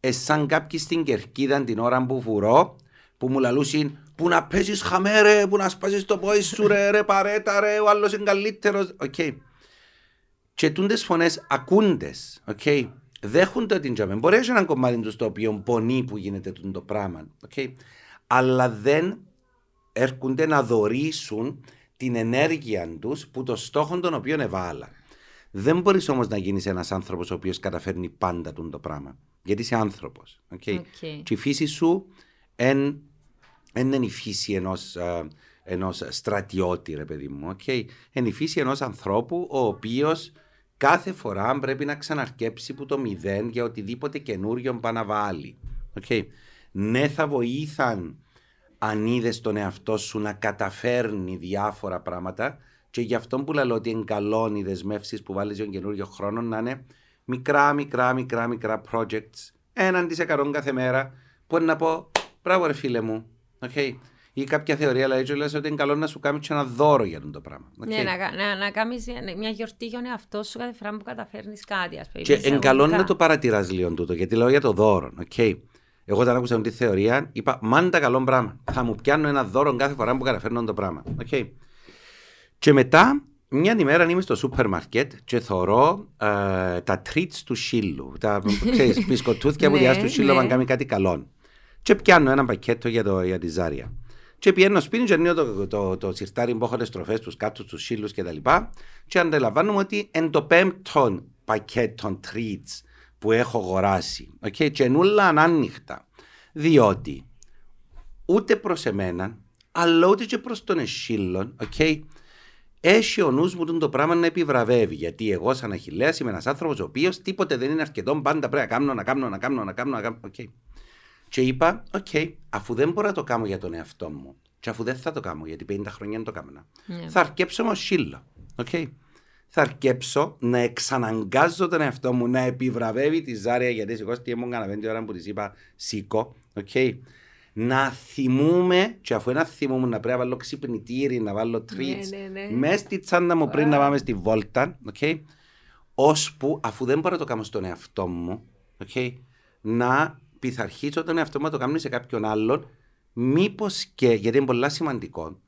εσάν κάποιοι στην κερκίδα την ώρα που βουρώ, που μου λαλούσουν που να πέσεις χαμέ που να σπάσεις το πόιν σου ρε, ρε παρέτα ρε, ο άλλος είναι καλύτερος. OK. Okay. Και τούντες φωνές ακούντες. Okay δέχονται την τζαμέ. Μπορεί να έχει ένα κομμάτι τους στο οποίο πονεί που γίνεται το πράγμα. Okay. Αλλά δεν έρχονται να δωρήσουν την ενέργεια τους που το στόχο τον οποίο εβάλα. Δεν μπορείς όμως να γίνεις ένας άνθρωπος ο οποίος καταφέρνει πάντα το πράγμα. Γιατί είσαι άνθρωπος. Okay. Okay. Και η φύση σου δεν είναι η φύση ενός ενός στρατιώτη, ρε παιδί μου. Okay. Είναι η φύση ενός ανθρώπου ο οποίος κάθε φορά πρέπει να ξαναρκέψει που το μηδέν για οτιδήποτε καινούριο πάει να βάλει. Okay. Ναι, θα βοήθαν αν είδες τον εαυτό σου να καταφέρνει διάφορα πράγματα και γι' αυτό που λέω ότι εγκαλώνει οι δεσμεύσεις που βάλεις για τον καινούριο χρόνο να είναι μικρά, μικρά, μικρά, μικρά projects, έναν τη εκατόν κάθε μέρα, που είναι να πω, μπράβο ρε φίλε μου, okay. Ή κάποια θεωρία λέει ότι είναι καλό να σου κάνεις και ένα δώρο για το πράγμα. Okay. Ναι, να, να, να κάνεις μια γιορτή για τον εαυτό σου κάθε φορά που καταφέρνεις κάτι. Ας πούμε, και είναι καλό να το παρατηράς λίγο τούτο, γιατί λέω για το δώρο. Okay. Εγώ όταν άκουσα τη θεωρία, είπα μάντα καλό πράγμα. Θα μου πιάνω ένα δώρο κάθε φορά που καταφέρνω το πράγμα. Okay. Και μετά, μια ημέρα είμαι στο σούπερ μαρκέτ και θωρώ ε, τα treats του σύλλου. Τα ξέρεις, πισκοτούθια που ναι, διάστου σύλλου αν ναι. κάνει κάτι καλό. Και πιάνω ένα πακέτο για, το, για τη Ζάρια. Και πιένω σπίτι και ανοίγω το, το, το, το σιρτάρι που έχω τις τροφέ, τους κάτω, τους σύλλου κτλ. Και, και αντιλαμβάνομαι ότι εν το πέμπτο πακέτο treats που έχω αγοράσει. Okay, και νουλά ανάνυχτα. Διότι ούτε προς εμένα, αλλά ούτε και προς τον εσύλλον, okay, έχει ο νους μου το πράγμα να επιβραβεύει. Γιατί εγώ, σαν Αχηλέα, είμαι ένας άνθρωπος ο οποίος τίποτε δεν είναι αρκετό. Πάντα πρέπει να κάνω, να κάνω, να κάνω, να κάνω. Να κάνω. Okay. Και είπα, οκ, okay, αφού δεν μπορώ να το κάνω για τον εαυτό μου, και αφού δεν θα το κάνω, γιατί 50 χρόνια δεν το κάνω, yeah. θα αρκέψω όμω σύλλο. Okay. Θα αρκέψω να εξαναγκάζω τον εαυτό μου να επιβραβεύει τη Ζάρια, γιατί σηκώστη ήμουν κανένα πέντε ώρα που της είπα σήκω. Okay να θυμούμε, και αφού ένα θυμούμε να πρέπει να βάλω ξυπνητήρι, να βάλω τρίτς, ναι, ναι, ναι. μέσα στη τσάντα μου πριν να πάμε στη βόλτα, okay, ώσπου αφού δεν μπορώ να το κάνω στον εαυτό μου, okay, να πειθαρχήσω τον εαυτό μου να το κάνω σε κάποιον άλλον, μήπως και, γιατί είναι πολύ σημαντικό,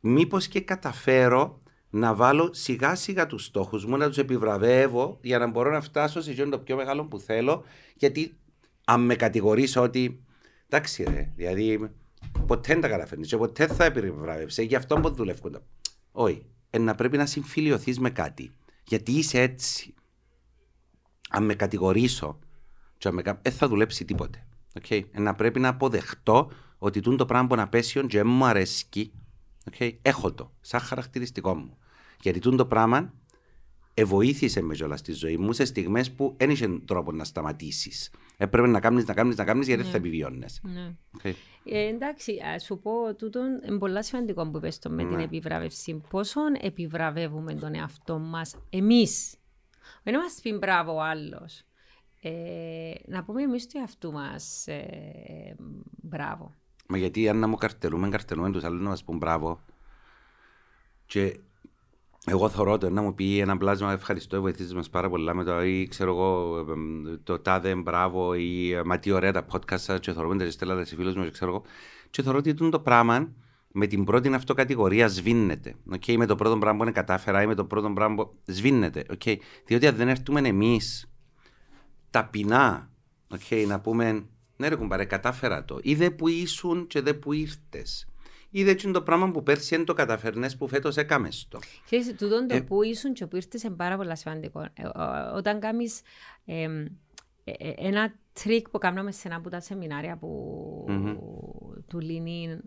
μήπως και καταφέρω να βάλω σιγά σιγά τους στόχους μου, να τους επιβραβεύω για να μπορώ να φτάσω σε το πιο μεγάλο που θέλω. Γιατί αν με κατηγορήσω ότι Εντάξει, ρε, δηλαδή ποτέ δεν τα καταφέρνεις και ποτέ θα επιβραβεύσει. Γι' αυτό που δουλεύουν. Όχι. να πρέπει να συμφιλειωθείς με κάτι. Γιατί είσαι έτσι. Αν με κατηγορήσω, δεν θα δουλέψει τίποτε. Okay. να πρέπει να αποδεχτώ ότι το πράγμα που να πέσει και μου αρέσει. Okay. Έχω το σαν χαρακτηριστικό μου. Γιατί το πράγμα εβοήθησε με όλα στη ζωή μου σε στιγμές που δεν είχε τρόπο να σταματήσεις. Έπρεπε να κάνεις, να κάνεις, να κάνεις γιατί δεν θα ναι. επιβιώνεις. Ναι. Okay. Ε, εντάξει, α σου πω, τούτο είναι πολύ σημαντικό που είπες το με την ναι. επιβράβευση. Πόσο επιβραβεύουμε τον εαυτό μας εμείς; Δεν μας πεις μπράβο ο άλλος. Ε, να πούμε εμείς του εαυτού μας ε, μπράβο. Μα γιατί αν να μου καρτελούμε, καρτελούμε τους άλλους να μας πούν μπράβο. Και εγώ θεωρώ ότι να μου πει ένα πλάσμα ευχαριστώ, βοηθήσεις μας πάρα πολλά με το ή ξέρω εγώ το τάδε μπράβο ή μα τι ωραία τα podcast και θεωρώ ότι στέλνατε σε φίλους μου και ξέρω εγώ και θεωρώ ότι το πράγμα με την πρώτη αυτό κατηγορία σβήνεται. Okay, με το πρώτο πράγμα που είναι κατάφερα ή με το πρώτο πράγμα που σβήνεται. Okay. Διότι αν δεν έρθουμε εμείς ταπεινά okay, να πούμε ναι ρε κουμπάρε κατάφερα το ή δεν που ήσουν και δεν που ήρθες είδε έτσι το πράγμα που πέρσι δεν το καταφέρνε που φέτος έκαμες το. Ξέρεις, τούτο το ε, που ήσουν και που ήρθες είναι πάρα πολύ σημαντικό. Ε, όταν κάνει ε, ε, ένα τρικ που κάνουμε σε ένα από τα σεμινάρια που, mm-hmm. του Λίνι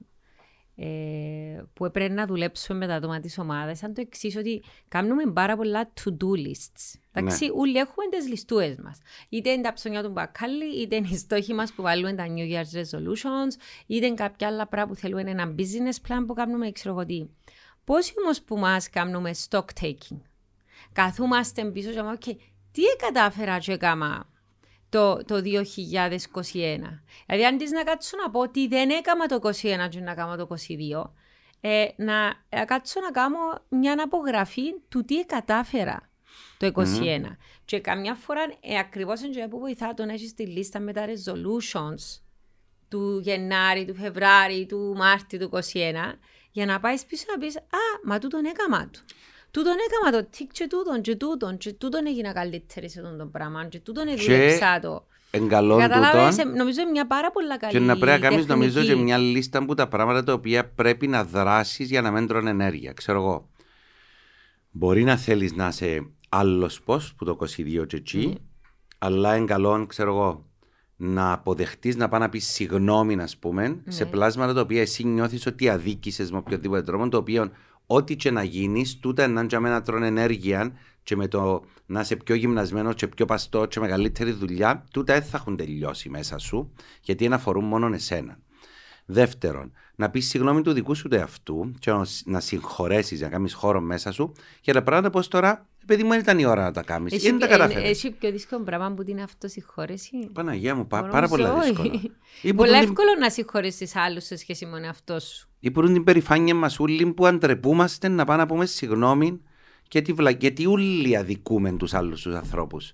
ε, που έπρεπε να δουλέψουμε με τα άτομα της ομάδας, σαν το εξής, ότι κάνουμε πάρα πολλά to-do lists. Εντάξει, ναι. όλοι έχουμε τις λιστούες μας. Είτε είναι τα ψωνιά του μπακάλι, είτε είναι οι στόχοι μας που βάλουμε τα New Year's resolutions, είτε είναι κάποια άλλα πράγματα που θέλουμε ένα business plan που κάνουμε, ξέρω εγώ τι. Πόσοι όμως που μας κάνουμε stock taking; Καθούμαστε πίσω και λέμε, okay, τι κατάφερα και έκανα το, το 2021. Δηλαδή, αντί να κάτσω να πω ότι δεν έκανα το 2021 και να κάνω το 2022, ε, να ε, κάτσω να κάνω μια απογραφή του τι κατάφερα το 2021. Mm-hmm. Και καμιά φορά ε, ακριβώς είναι που βοηθά το να έχεις τη λίστα με τα resolutions του Γενάρη, του Φεβράρι, του Μάρτη του 2021, για να πάεις πίσω να πεις Α, μα τούτον έκαμα του. Τούτον έκανα το τικ και τούτον και τούτον και τούτον έγινα καλύτερη σε αυτό το πράγμα και τούτον έδειξα το. Εγκαλών Καταλάβες, νομίζω είναι μια πάρα πολύ καλή Και να πρέπει να κάνεις νομίζω και μια λίστα από τα πράγματα τα οποία πρέπει να δράσεις για να μην τρώνε ενέργεια. Ξέρω εγώ. Μπορεί να θέλεις να είσαι άλλος πώς που το 22 και εκεί, mm. αλλά εγκαλών, ξέρω εγώ, να αποδεχτεί να πάει να πει συγγνώμη, α πούμε, mm. σε ναι. πλάσματα τα οποία εσύ νιώθει ότι αδίκησε με οποιοδήποτε τρόπο, το οποίο ό,τι και να γίνεις, τούτα να για μένα τρώνε ενέργεια και με το να είσαι πιο γυμνασμένος και πιο παστός και μεγαλύτερη δουλειά, τούτα δεν θα έχουν τελειώσει μέσα σου, γιατί να αφορούν μόνο εσένα. Δεύτερον, να πεις συγγνώμη του δικού σου εαυτού και να συγχωρέσεις, να κάνεις χώρο μέσα σου για τα πράγματα πώ τώρα Παιδί μου, δεν ήταν η ώρα να τα κάνει. Εσύ, δεν τα καταφέρει. Εσύ πιο δύσκολο πράγμα που την αυτοσυγχώρεση. Παναγία μου, πά, πάρα πολύ δύσκολο. Πολύ εύκολο να συγχωρέσεις άλλους σε σχέση με τον εαυτό σου. Ή που την περηφάνεια μας όλοι που αντρεπούμαστε να πάμε να πούμε συγγνώμη γιατί, γιατί όλοι αδικούμε τους άλλους τους ανθρώπους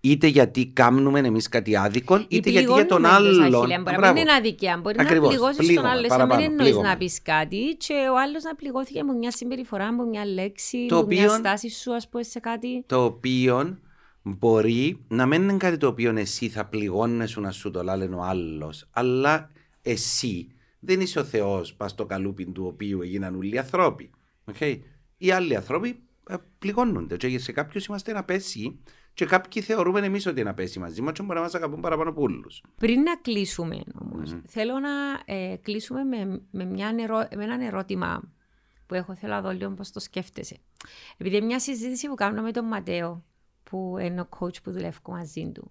είτε γιατί κάνουμε εμείς κάτι άδικο, είτε γιατί για τον άλλον. Μπορεί να μην είναι αδικία, μπορεί Ακριβώς, να πληγώσεις τον άλλο. Να μην εννοείς να πεις κάτι, και ο άλλος να πληγώθηκε από μια συμπεριφορά, από μια λέξη, από μια στάση σου, ας πούμε, σε κάτι. Το οποίο μπορεί να μην είναι κάτι το οποίο εσύ θα πληγώνεσαι να σου το λένε ο άλλος, αλλά εσύ δεν είσαι ο Θεός πας στο καλούπι του οποίου έγιναν όλοι οι ανθρώποι. Okay? Οι άλλοι άνθρωποι ε, πληγώνονται. Και σε κάποιους είμαστε να πέσει και κάποιοι θεωρούμε εμείς ότι είναι πέσει μαζί μα και μπορεί να μας αγαπούν παραπάνω από όλους. Πριν να κλείσουμε όμως, mm-hmm. θέλω να ε, κλείσουμε με, με, μια με ένα ερώτημα που έχω. Θέλω να δω λίγο πώς το σκέφτεσαι. Επειδή μια συζήτηση που κάνω με τον Ματέο, που είναι ο coach που δουλεύω μαζί του,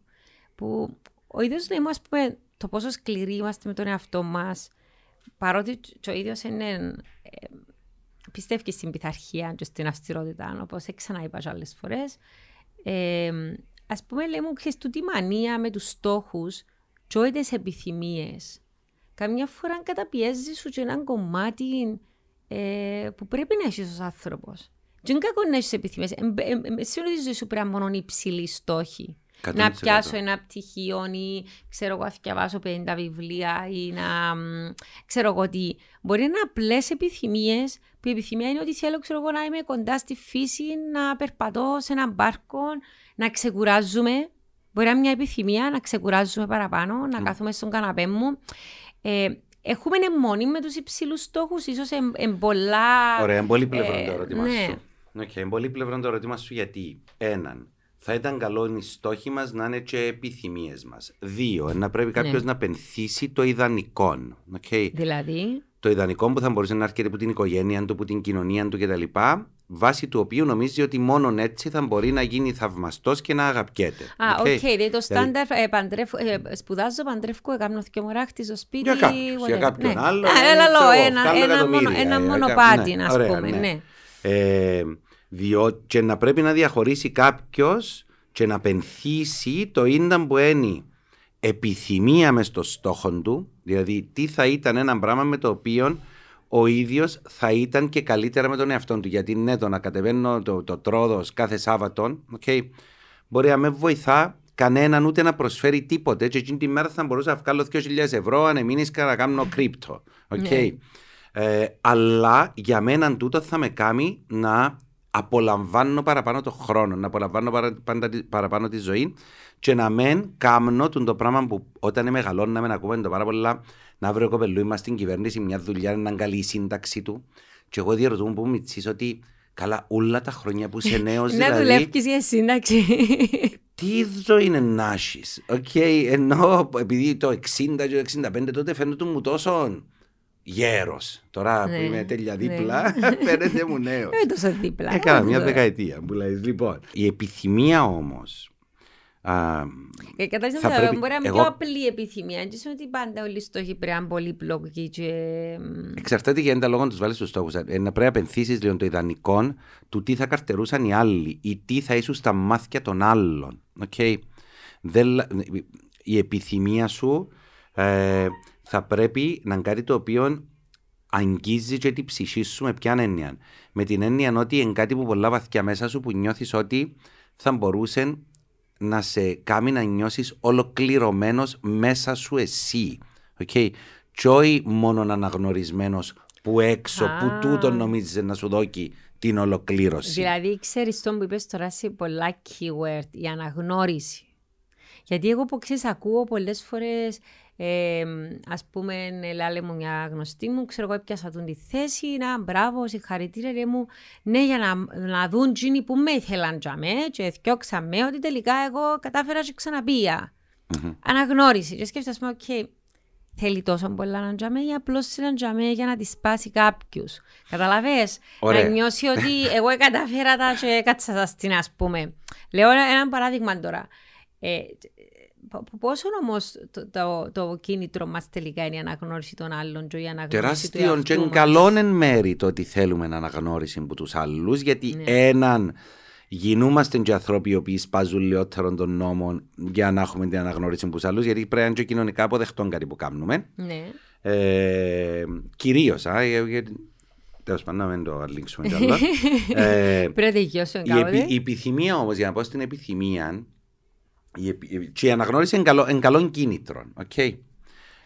που ο ίδιος λέει μου, πούμε, το πόσο σκληροί είμαστε με τον εαυτό μας, παρότι ο ίδιος είναι. Ε, πιστεύει στην πειθαρχία και στην αυστηρότητα, όπως ξαναείπα άλλες φορές. Ε, ας πούμε, λέμε, ξέρεις, τούτη μανία με τους στόχους και όχι τις επιθυμίες. Καμιά φορά καταπιέζεις σου και έναν κομμάτι ε, που πρέπει να έχεις ως άνθρωπος. Και είναι κακό να έχεις επιθυμίες. Εσύ τη ζωή σου πρέπει μόνο υψηλή στόχη. Να πιάσω ένα πτυχίο ή ξέρω εγώ, να διαβάσω 50 βιβλία ή να ξέρω εγώ τι. Μπορεί να είναι απλές επιθυμίες, που η επιθυμία είναι ότι θέλω ξέρω εγώ, να είμαι κοντά στη φύση, να περπατώ σε έναν πάρκο, να ξεκουράζουμε. Μπορεί να είναι μια επιθυμία να ξεκουράζουμε παραπάνω, να mm. κάθομαι στον καναπέ μου. Ε, έχουμε μόνοι με τους υψηλούς στόχους, ίσως εν, πολλά. Ωραία, είναι πολύ πλευρό το ε, ερώτημα ναι. σου. Okay, πολύ πλευρό το ερώτημα σου γιατί, έναν, θα ήταν καλό οι στόχοι μας να είναι και επιθυμίες μας. Δύο, να πρέπει κάποιος ναι. να πενθήσει το ιδανικό. Okay. Δηλαδή; Το ιδανικό που θα μπορούσε να έρχεται από την οικογένεια του, από την κοινωνία του κτλ. Βάσει του οποίου νομίζει ότι μόνο έτσι θα μπορεί να γίνει θαυμαστός και να αγαπιέται. Α, OK; Okay. Okay. Δηλαδή το στάνταρ ε, παντρεφ, ε, σπουδάζω, παντρεύκω, έκανα και μου ράχτη στο σπίτι. Για, κάποιος, για κάποιον ναι. άλλο. Έλα, ένα, ένα, μονο, ένα μονοπάτι, ναι. α πούμε. Ναι. Ναι. Ε, διότι και να πρέπει να διαχωρίσει κάποιος και να πενθήσει το ίνταμπου είναι επιθυμία μες στο στόχο του, δηλαδή τι θα ήταν ένα πράγμα με το οποίο ο ίδιος θα ήταν και καλύτερα με τον εαυτό του. Γιατί ναι, το να κατεβαίνω το, το τρόδος κάθε Σάββατο, okay, μπορεί να με βοηθά κανέναν ούτε να προσφέρει τίποτε. Και εκείνη τη μέρα θα μπορούσα να βγάλω 2.000 ευρώ αν εμείνει και να κάνω κρύπτο. Okay. Ναι. Ε, αλλά για μένα τούτο θα με κάνει να απολαμβάνω παραπάνω το χρόνο, να απολαμβάνω παραπάνω τη ζωή και να μεν κάνω το πράγμα που όταν μεγαλώναμε να ακούμε το πάρα πολλά να βρω κοπελού είμαστε στην κυβέρνηση μια δουλειά να καλή σύνταξη του και εγώ διαρωτούμαι που μου ότι καλά όλα τα χρόνια που είσαι νέος δηλαδή... Να δουλεύεις για σύνταξη. Τι ζωή είναι να έχεις. ενώ επειδή το 60 και το 65 τότε φαίνεται μου τόσο γέρος. Τώρα ναι, που είμαι τέλεια ναι. δίπλα, ναι. φαίνεται μου νέος. Δεν τόσο δίπλα. Έκανα μια δεκαετία που λέει. Λοιπόν, η επιθυμία όμως. Ε, Καταρχήν θα πρέπει... μπορεί να είναι πιο απλή επιθυμία. Δεν είναι ότι πάντα όλοι οι στόχοι πρέπει να είναι πολύπλοκοι. Και... Εξαρτάται για ένα λόγο να τους βάλεις στους στόχους. Ε, να πρέπει να πενθήσει λίγο το ιδανικό του τι θα καρτερούσαν οι άλλοι ή τι θα ήσουν στα μάτια των άλλων. Okay. Δεν... Η επιθυμία σου ε, θα πρέπει να είναι κάτι το οποίο αγγίζει και την ψυχή σου με ποια έννοια. Με την έννοια ότι είναι κάτι που πολλά βαθιά μέσα σου που νιώθεις ότι θα μπορούσε να σε κάνει να νιώσεις ολοκληρωμένος μέσα σου εσύ. Okay. Και όχι μόνο αναγνωρισμένος που έξω, ah. που τούτο νομίζεις να σου δώσει την ολοκλήρωση. Δηλαδή, ξέρεις τον που είπες τώρα σε πολλά keyword, η αναγνώριση. Γιατί εγώ που ξέρεις, ακούω πολλές φορές ε, Α πούμε, λέει μου μια γνωστή μου, ξέρω εγώ, έπιασα τον τη θέση. Να, μπράβο, συγχαρητήρια μου. Ναι, για να, να δουν τζίνι που με ήθελαν για με, και με, ότι τελικά εγώ κατάφερα και ξαναπία. Mm-hmm. Αναγνώριση. Και σκέφτεσαι, OK, okay, θέλει τόσο πολλά να τζαμέ ή απλώς είναι τζαμέ για να τη σπάσει κάποιους. Καταλαβες, να Ωραία. νιώσει ότι εγώ καταφέρα τα και κάτσα σας την ας πούμε. Λέω ένα, ένα παράδειγμα τώρα. Ε, π- π- πόσο όμως το, το, το κίνητρο μας τελικά είναι η αναγνώριση των άλλων και η αναγνώριση του Τεράστιον εαυτού και μας; καλό εν μέρη το ότι θέλουμε να αναγνώριση από τους άλλους γιατί Ναι. έναν γινούμαστε και ανθρώποι οι οποίοι σπάζουν λιότερον των νόμων για να έχουμε την αναγνώριση από τους άλλους γιατί πρέπει να είναι και κοινωνικά αποδεχτόν κάτι που κάνουμε. Ναι. Ε, κυρίως, α, ε, γιατί- τέλος πάντων να μην το αλήξουμε κι άλλο. ε, Πρέπει να τελειώσουμε η, επι, κάποτε. η επιθυμία όμως, για να πω στην επιθυμία, η, επι- και η αναγνώριση είναι καλό, είναι καλό κίνητρο. Okay.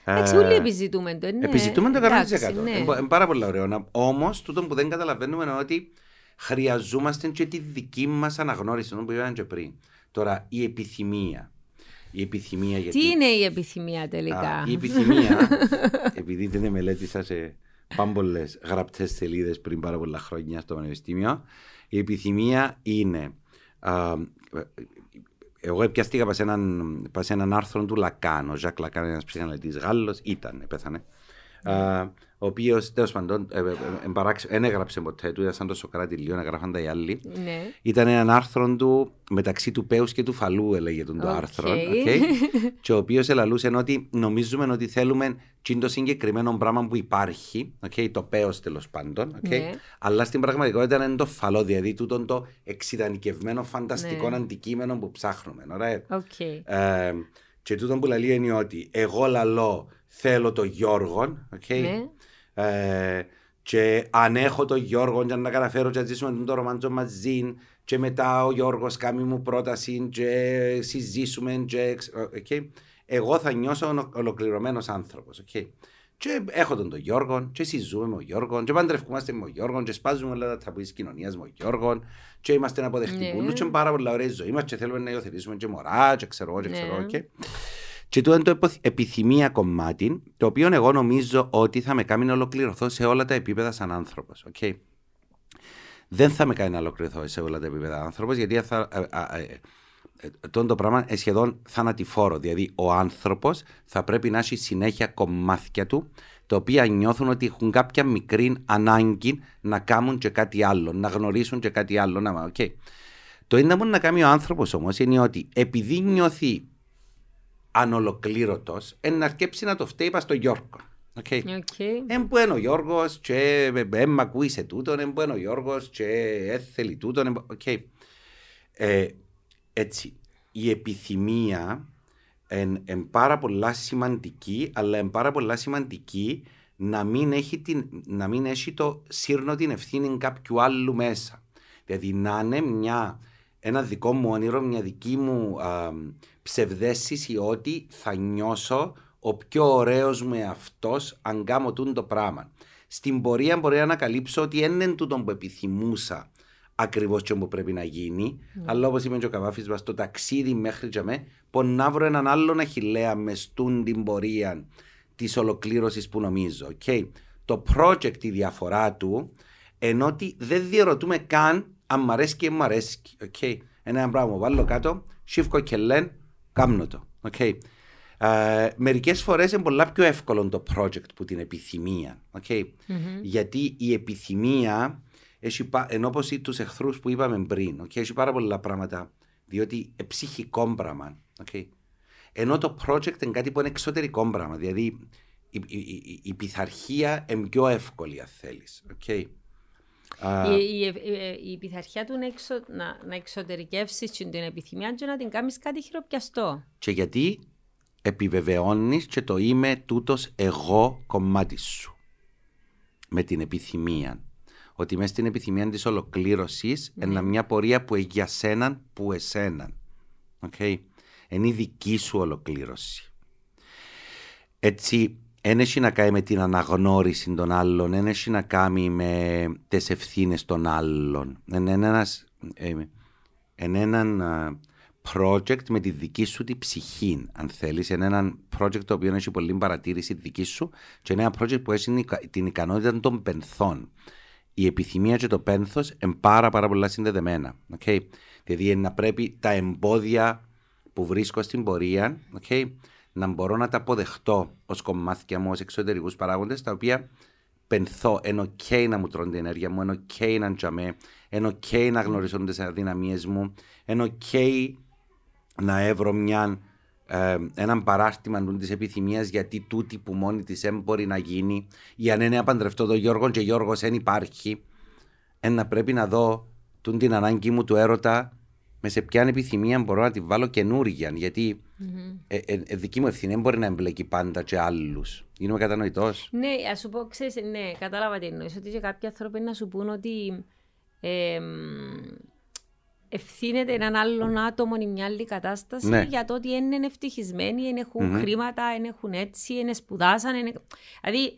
Εντάξει, όλοι επιζητούμε το. Ναι. Επιζητούμε το 100%. Εντάξει, Είναι ναι. πο- είναι πάρα πολύ ωραίο. Όμως, τούτο που δεν καταλαβαίνουμε είναι ότι χρειαζόμαστε και τη δική μας αναγνώριση, όπως είπαμε και πριν. Τώρα, η επιθυμία. Η επιθυμία γιατί. Τι είναι η επιθυμία τελικά; Α, η επιθυμία, επειδή δεν μελέτησα σε πάμπολες γραπτές σελίδες πριν πάρα πολλά χρόνια στο πανεπιστήμιο, η επιθυμία είναι. α, εγώ πιαστήκα πας σε, έναν, πας σε έναν άρθρο του Λακάν. Ο Ζακ Λακάν, ένας ψυχαναλυτής Γάλλος, ήταν, πέθανε. Α, ο οποίος τέλος πάντων ε, ε, ε, εμπαράξε- δεν έγραψε ποτέ του, ήταν σαν το Σοκράτη λίγο, έγραφαν τα οι άλλοι. Ναι. Ήταν ένα άρθρο του μεταξύ του Πέους και του Φαλλού, έλεγε τον το Οκ. άρθρο. οκ. και ο οποίος ελαλούσε ότι νομίζουμε ότι θέλουμε τι το συγκεκριμένο πράγμα που υπάρχει, οκ, το Πέος τέλος πάντων. οκ, Ναι. Αλλά στην πραγματικότητα είναι το φαλλό, δηλαδή τούτο το εξειδανικευμένο φανταστικό Ναι. αντικείμενο που ψάχνουμε. Ωραία. Οκ. Ε, και τούτο που λέει είναι ότι εγώ λαλώ θέλω το Γιώργο, οκ, Ναι. Ε, και αν έχω τον Γιώργο για να καταφέρω και να ζήσουμε το ρομάντζο μαζί και μετά ο Γιώργος κάνει μου πρόταση και συζήσουμε και, εξ- οκ. εγώ θα νιώσω ολο- ολοκληρωμένος άνθρωπος οκ. και έχω τον, τον Γιώργο και συζούμε με τον Γιώργο και παντρευκούμαστε με τον Γιώργο και σπάζουμε όλα τα ταμπού της κοινωνίας με τον Γιώργο και είμαστε αποδεκτικούς Ναι. και είναι πάρα πολλά ωραία η ζωή μας και θέλουμε να υιοθετήσουμε και μωρά και ξέρω εγώ και Ναι. ξέρω εγώ, οκ. Και τούτο είναι το επο- επιθυμία κομμάτι, το οποίο εγώ νομίζω ότι θα με κάνει να ολοκληρωθώ σε όλα τα επίπεδα σαν άνθρωπος. Okay? Δεν θα με κάνει να ολοκληρωθώ σε όλα τα επίπεδα άνθρωπος, γιατί θα, ε, ε, ε, ε, τούτο το πράγμα είναι σχεδόν θανατηφόρο. Δηλαδή, ο άνθρωπος θα πρέπει να έχει συνέχεια κομμάτια του, τα οποία νιώθουν ότι έχουν κάποια μικρή ανάγκη να κάνουν και κάτι άλλο, να γνωρίσουν και κάτι άλλο. Να, okay. Το ένα που μπορεί να κάνει ο άνθρωπος όμως είναι ότι επειδή νιώθει ανολοκλήρωτος, εν να αρκέψει να το φταίει πας στο Γιώργο. Okay. OK. Εν που είναι ο Γιώργος και εν μ' ακούει σε τούτον, εν που είναι ο Γιώργος και εν θέλει τούτον. εν που- Οκ. Ε, έτσι, η επιθυμία είναι εν πάρα πολλά σημαντική, αλλά εν πάρα πολλά σημαντική να μην έχει, την, να μην έχει το σύρνο την ευθύνη κάποιου άλλου μέσα. Δηλαδή να είναι μια, ένα δικό μου όνειρο, μια δική μου α, ψευδέστηση ότι θα νιώσω ο πιο ωραίος μου εαυτός αν κάνω τούτο το πράγμα. Στην πορεία μπορεί να ανακαλύψω ότι δεν είναι τούτο που επιθυμούσα ακριβώς και που πρέπει να γίνει. Αλλά όπως είπε και ο Καβάφης μα, το ταξίδι μέχρι και με, πως να βρω έναν άλλον αχηλέα μες στούν την πορεία της ολοκλήρωσης που νομίζω. Okay. Το project, η διαφορά του, ενώ ότι δεν διαρωτούμε καν αν μ' αρέσει και μ' αρέσει. Okay. Ένα πράγμα, βάλω κάτω, σίφκο και λένε, κάμνω το. Okay. Uh, μερικές φορές είναι πολλά πιο εύκολο το project που την επιθυμία. Okay. Γιατί η επιθυμία έχει, πα- ενώ όπως τους εχθρούς που είπαμε πριν, okay, έχει πάρα πολλά πράγματα, διότι είναι ψυχικό πράγμα. Okay. Ενώ το project είναι κάτι που είναι εξωτερικό πράγμα, δηλαδή η, η, η, η πειθαρχία είναι πιο εύκολη αν θέλεις. Okay. Η, η, η, η πειθαρχία του είναι εξω, να, να εξωτερικεύσεις την επιθυμία και να την κάνεις κάτι χειροπιαστό. Και γιατί επιβεβαιώνεις και το είμαι τούτος εγώ κομμάτι σου. Με την επιθυμία. Ότι μέσα στην επιθυμία της ολοκλήρωσης είναι μια πορεία που είναι για σέναν που εσέναν. Okay. Είναι η δική σου ολοκλήρωση. Έτσι, δεν έχει να κάνει με την αναγνώριση των άλλων, δεν έχει να κάνει με τις ευθύνες των άλλων. Είναι ένας, ε, είναι έναν α, project με τη δική σου τη ψυχή, αν θέλεις. Είναι έναν project το οποίο έχει πολύ παρατήρηση δική σου και είναι ένα project που έχει την ικανότητα των πενθών. Η επιθυμία και το πένθος είναι πάρα, πάρα πολλά συνδεδεμένα. Okay? Δηλαδή είναι να πρέπει τα εμπόδια που βρίσκω στην πορεία okay, να μπορώ να τα αποδεχτώ ως κομμάτια μου, ως εξωτερικούς παράγοντες, τα οποία πενθώ. Είναι OK να μου τρώνε την ενέργεια μου, είναι OK να τζαμέ, είναι OK να γνωρίσω τις αδυναμίες μου, είναι OK να έβρω μια, ε, έναν παράρτημα της επιθυμίας γιατί τούτη που μόνη της δεν μπορεί να γίνει, ή αν είναι να παντρευτώ τον Γιώργο και Γιώργος δεν υπάρχει, ένα πρέπει να δω την ανάγκη μου του έρωτα με σε ποια επιθυμία μπορώ να τη βάλω καινούργια. Γιατί mm-hmm. ε, ε, ε, δική μου ευθύνη δεν μπορεί να εμπλέκει πάντα και άλλους. Γίνομαι κατανοητός; Ναι, ας σου πω, ξέρεις, ναι, κατάλαβα τι εννοείς. Ότι και κάποιοι άνθρωποι να σου πούν ότι ε, ευθύνεται έναν άλλον άτομο ή μια άλλη κατάσταση ναι. για το ότι είναι ευτυχισμένοι, έχουν mm-hmm. χρήματα, έχουν έτσι, είναι σπουδάσαν. Είναι... Δηλαδή,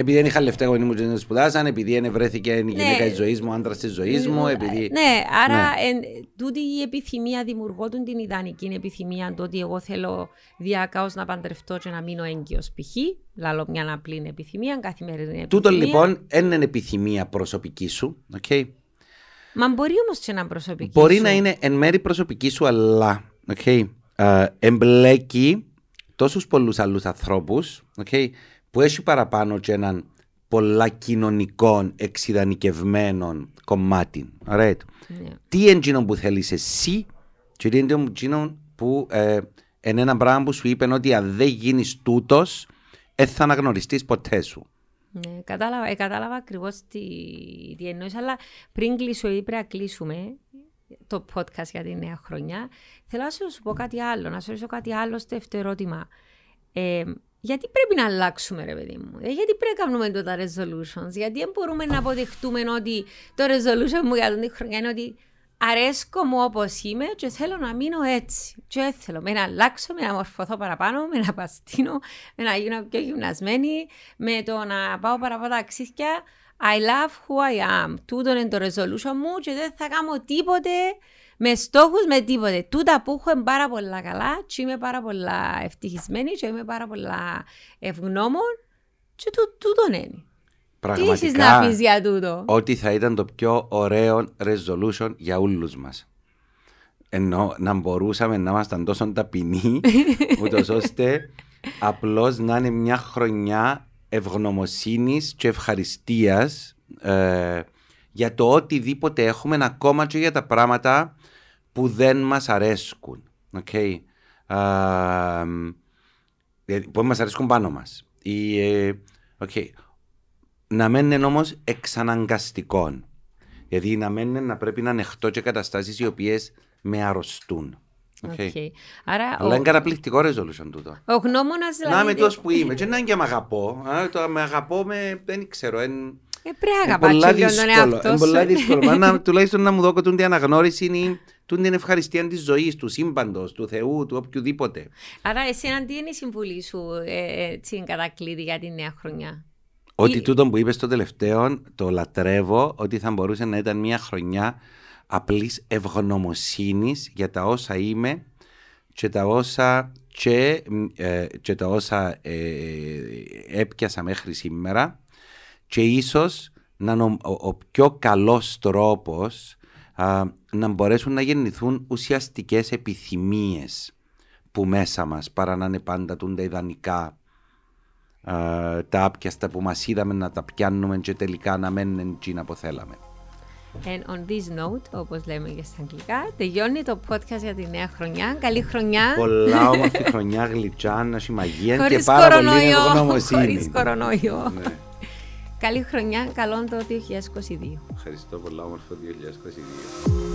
επειδή δεν είχα λεφτά γονεί μου και δεν σπουδάσαν, επειδή δεν βρέθηκε η γυναίκα ναι. της ζωής μου, άντρας της ζωής μου. Επειδή... Ναι, άρα ναι. Εν, τούτη η επιθυμία δημιουργώ την ιδανική επιθυμία το ότι εγώ θέλω διακάως να παντρευτώ και να μείνω έγκυος π.χ. Λαλό μια απλή επιθυμία, καθημερινή επιθυμία. Τούτο λοιπόν δεν είναι επιθυμία προσωπική σου. Okay. Μα μπορεί όμως και να προσωπική Μπορεί σου. να είναι εν μέρη προσωπική σου, αλλά okay, uh, εμπλέκει τόσους πολλούς άλλους ανθρώπους. Okay, που έχει παραπάνω και έναν πολλά κοινωνικών εξειδανικευμένων κομμάτι. Right. Ναι. Τι είναι που θέλεις εσύ και τι είναι που ε, είναι ένα πράγμα που σου είπε ότι αν δεν γίνεις τούτος, δεν θα αναγνωριστείς ποτέ σου. Ναι, κατάλαβα, ε, κατάλαβα ακριβώς τι, τι εννοείς, αλλά πριν κλείσω ή πρέπει να κλείσουμε το podcast για τη νέα χρονιά, θέλω να σου πω κάτι άλλο, να σου ρωτήσω κάτι άλλο στο δεύτερο ερώτημα. Ε, γιατί πρέπει να αλλάξουμε, ρε παιδί μου; Ε, γιατί πρέπει να κάνουμε τα resolutions; Γιατί δεν μπορούμε να αποδεχτούμε ότι το resolution μου για την χρονιά είναι ότι αρέσκω μου όπως είμαι και θέλω να μείνω έτσι. Και θέλω με να αλλάξω, με να μορφωθώ παραπάνω, με να παστίνω, με να γίνω πιο γυμνασμένη, με το να πάω παραπάνω ταξίδια. I love who I am. Τούτο είναι το resolution μου και δεν θα κάνω τίποτε με στόχους, με τίποτε. Τούτα που έχω πάρα πολλά καλά και είμαι πάρα πολλά ευτυχισμένη και είμαι πάρα πολλά ευγνώμων και τού, τούτο είναι. Πραγματικά, Τι έχεις να πεις για τούτο; Ότι θα ήταν το πιο ωραίο resolution για όλους μας. Ενώ να μπορούσαμε να ήμασταν τόσο ταπεινοί, ούτως ώστε απλώς να είναι μια χρονιά ευγνωμοσύνης και ευχαριστίας ε, για το οτιδήποτε έχουμε ακόμα και για τα πράγματα που δεν μας αρέσκουν. Okay. Uh, που μας αρέσκουν πάνω μας. Ή, okay. Ε, να μένουν όμως εξαναγκαστικών. Γιατί να μένουν να πρέπει να ανεχτώ και καταστάσεις οι οποίες με αρρωστούν. Okay. Okay. Άρα, Αλλά ο... είναι καταπληκτικό resolution τούτο. Ο γνώμονας δηλαδή. Να είμαι τόσο που είμαι. Και να είναι και με αγαπώ. Α, το με αγαπώ με. Δεν ξέρω. Εν... Ε, πρέπει να αγαπάς τον εαυτό σου. Είναι πολύ δύσκολο. να, τουλάχιστον να μου δω την αναγνώριση είναι την ευχαριστία της ζωής, του σύμπαντος, του Θεού, του οποιοδήποτε. Άρα, εσένα τι είναι η συμβουλή σου ε, έτσι, κατά κλείδι για τη νέα χρονιά; Ότι τούτο που είπες στο τελευταίο το λατρεύω, ότι θα μπορούσε να ήταν μια χρονιά απλής ευγνωμοσύνης για τα όσα είμαι και τα όσα, και, ε, και τα όσα ε, έπιασα μέχρι σήμερα και ίσως να είναι ο, ο, πιο καλός τρόπος να μπορέσουν να γεννηθούν ουσιαστικές επιθυμίες που μέσα μας παρά να είναι πάντα τα ιδανικά τα άπιαστα που μας είδαμε να τα πιάνουμε και τελικά να μένουν εκείνα που θέλαμε. And on this note, όπως λέμε και στα αγγλικά, τελειώνει το podcast για τη νέα χρονιά. Καλή χρονιά. Πολλά όμορφη χρονιά, γλυτσά, να μαγεία και πάρα πολύ ευγνωμοσύνη. Χωρίς κορονοϊό. Ναι. Καλή χρονιά, καλό το 2022. Ευχαριστώ πολλά, όμορφο 2022.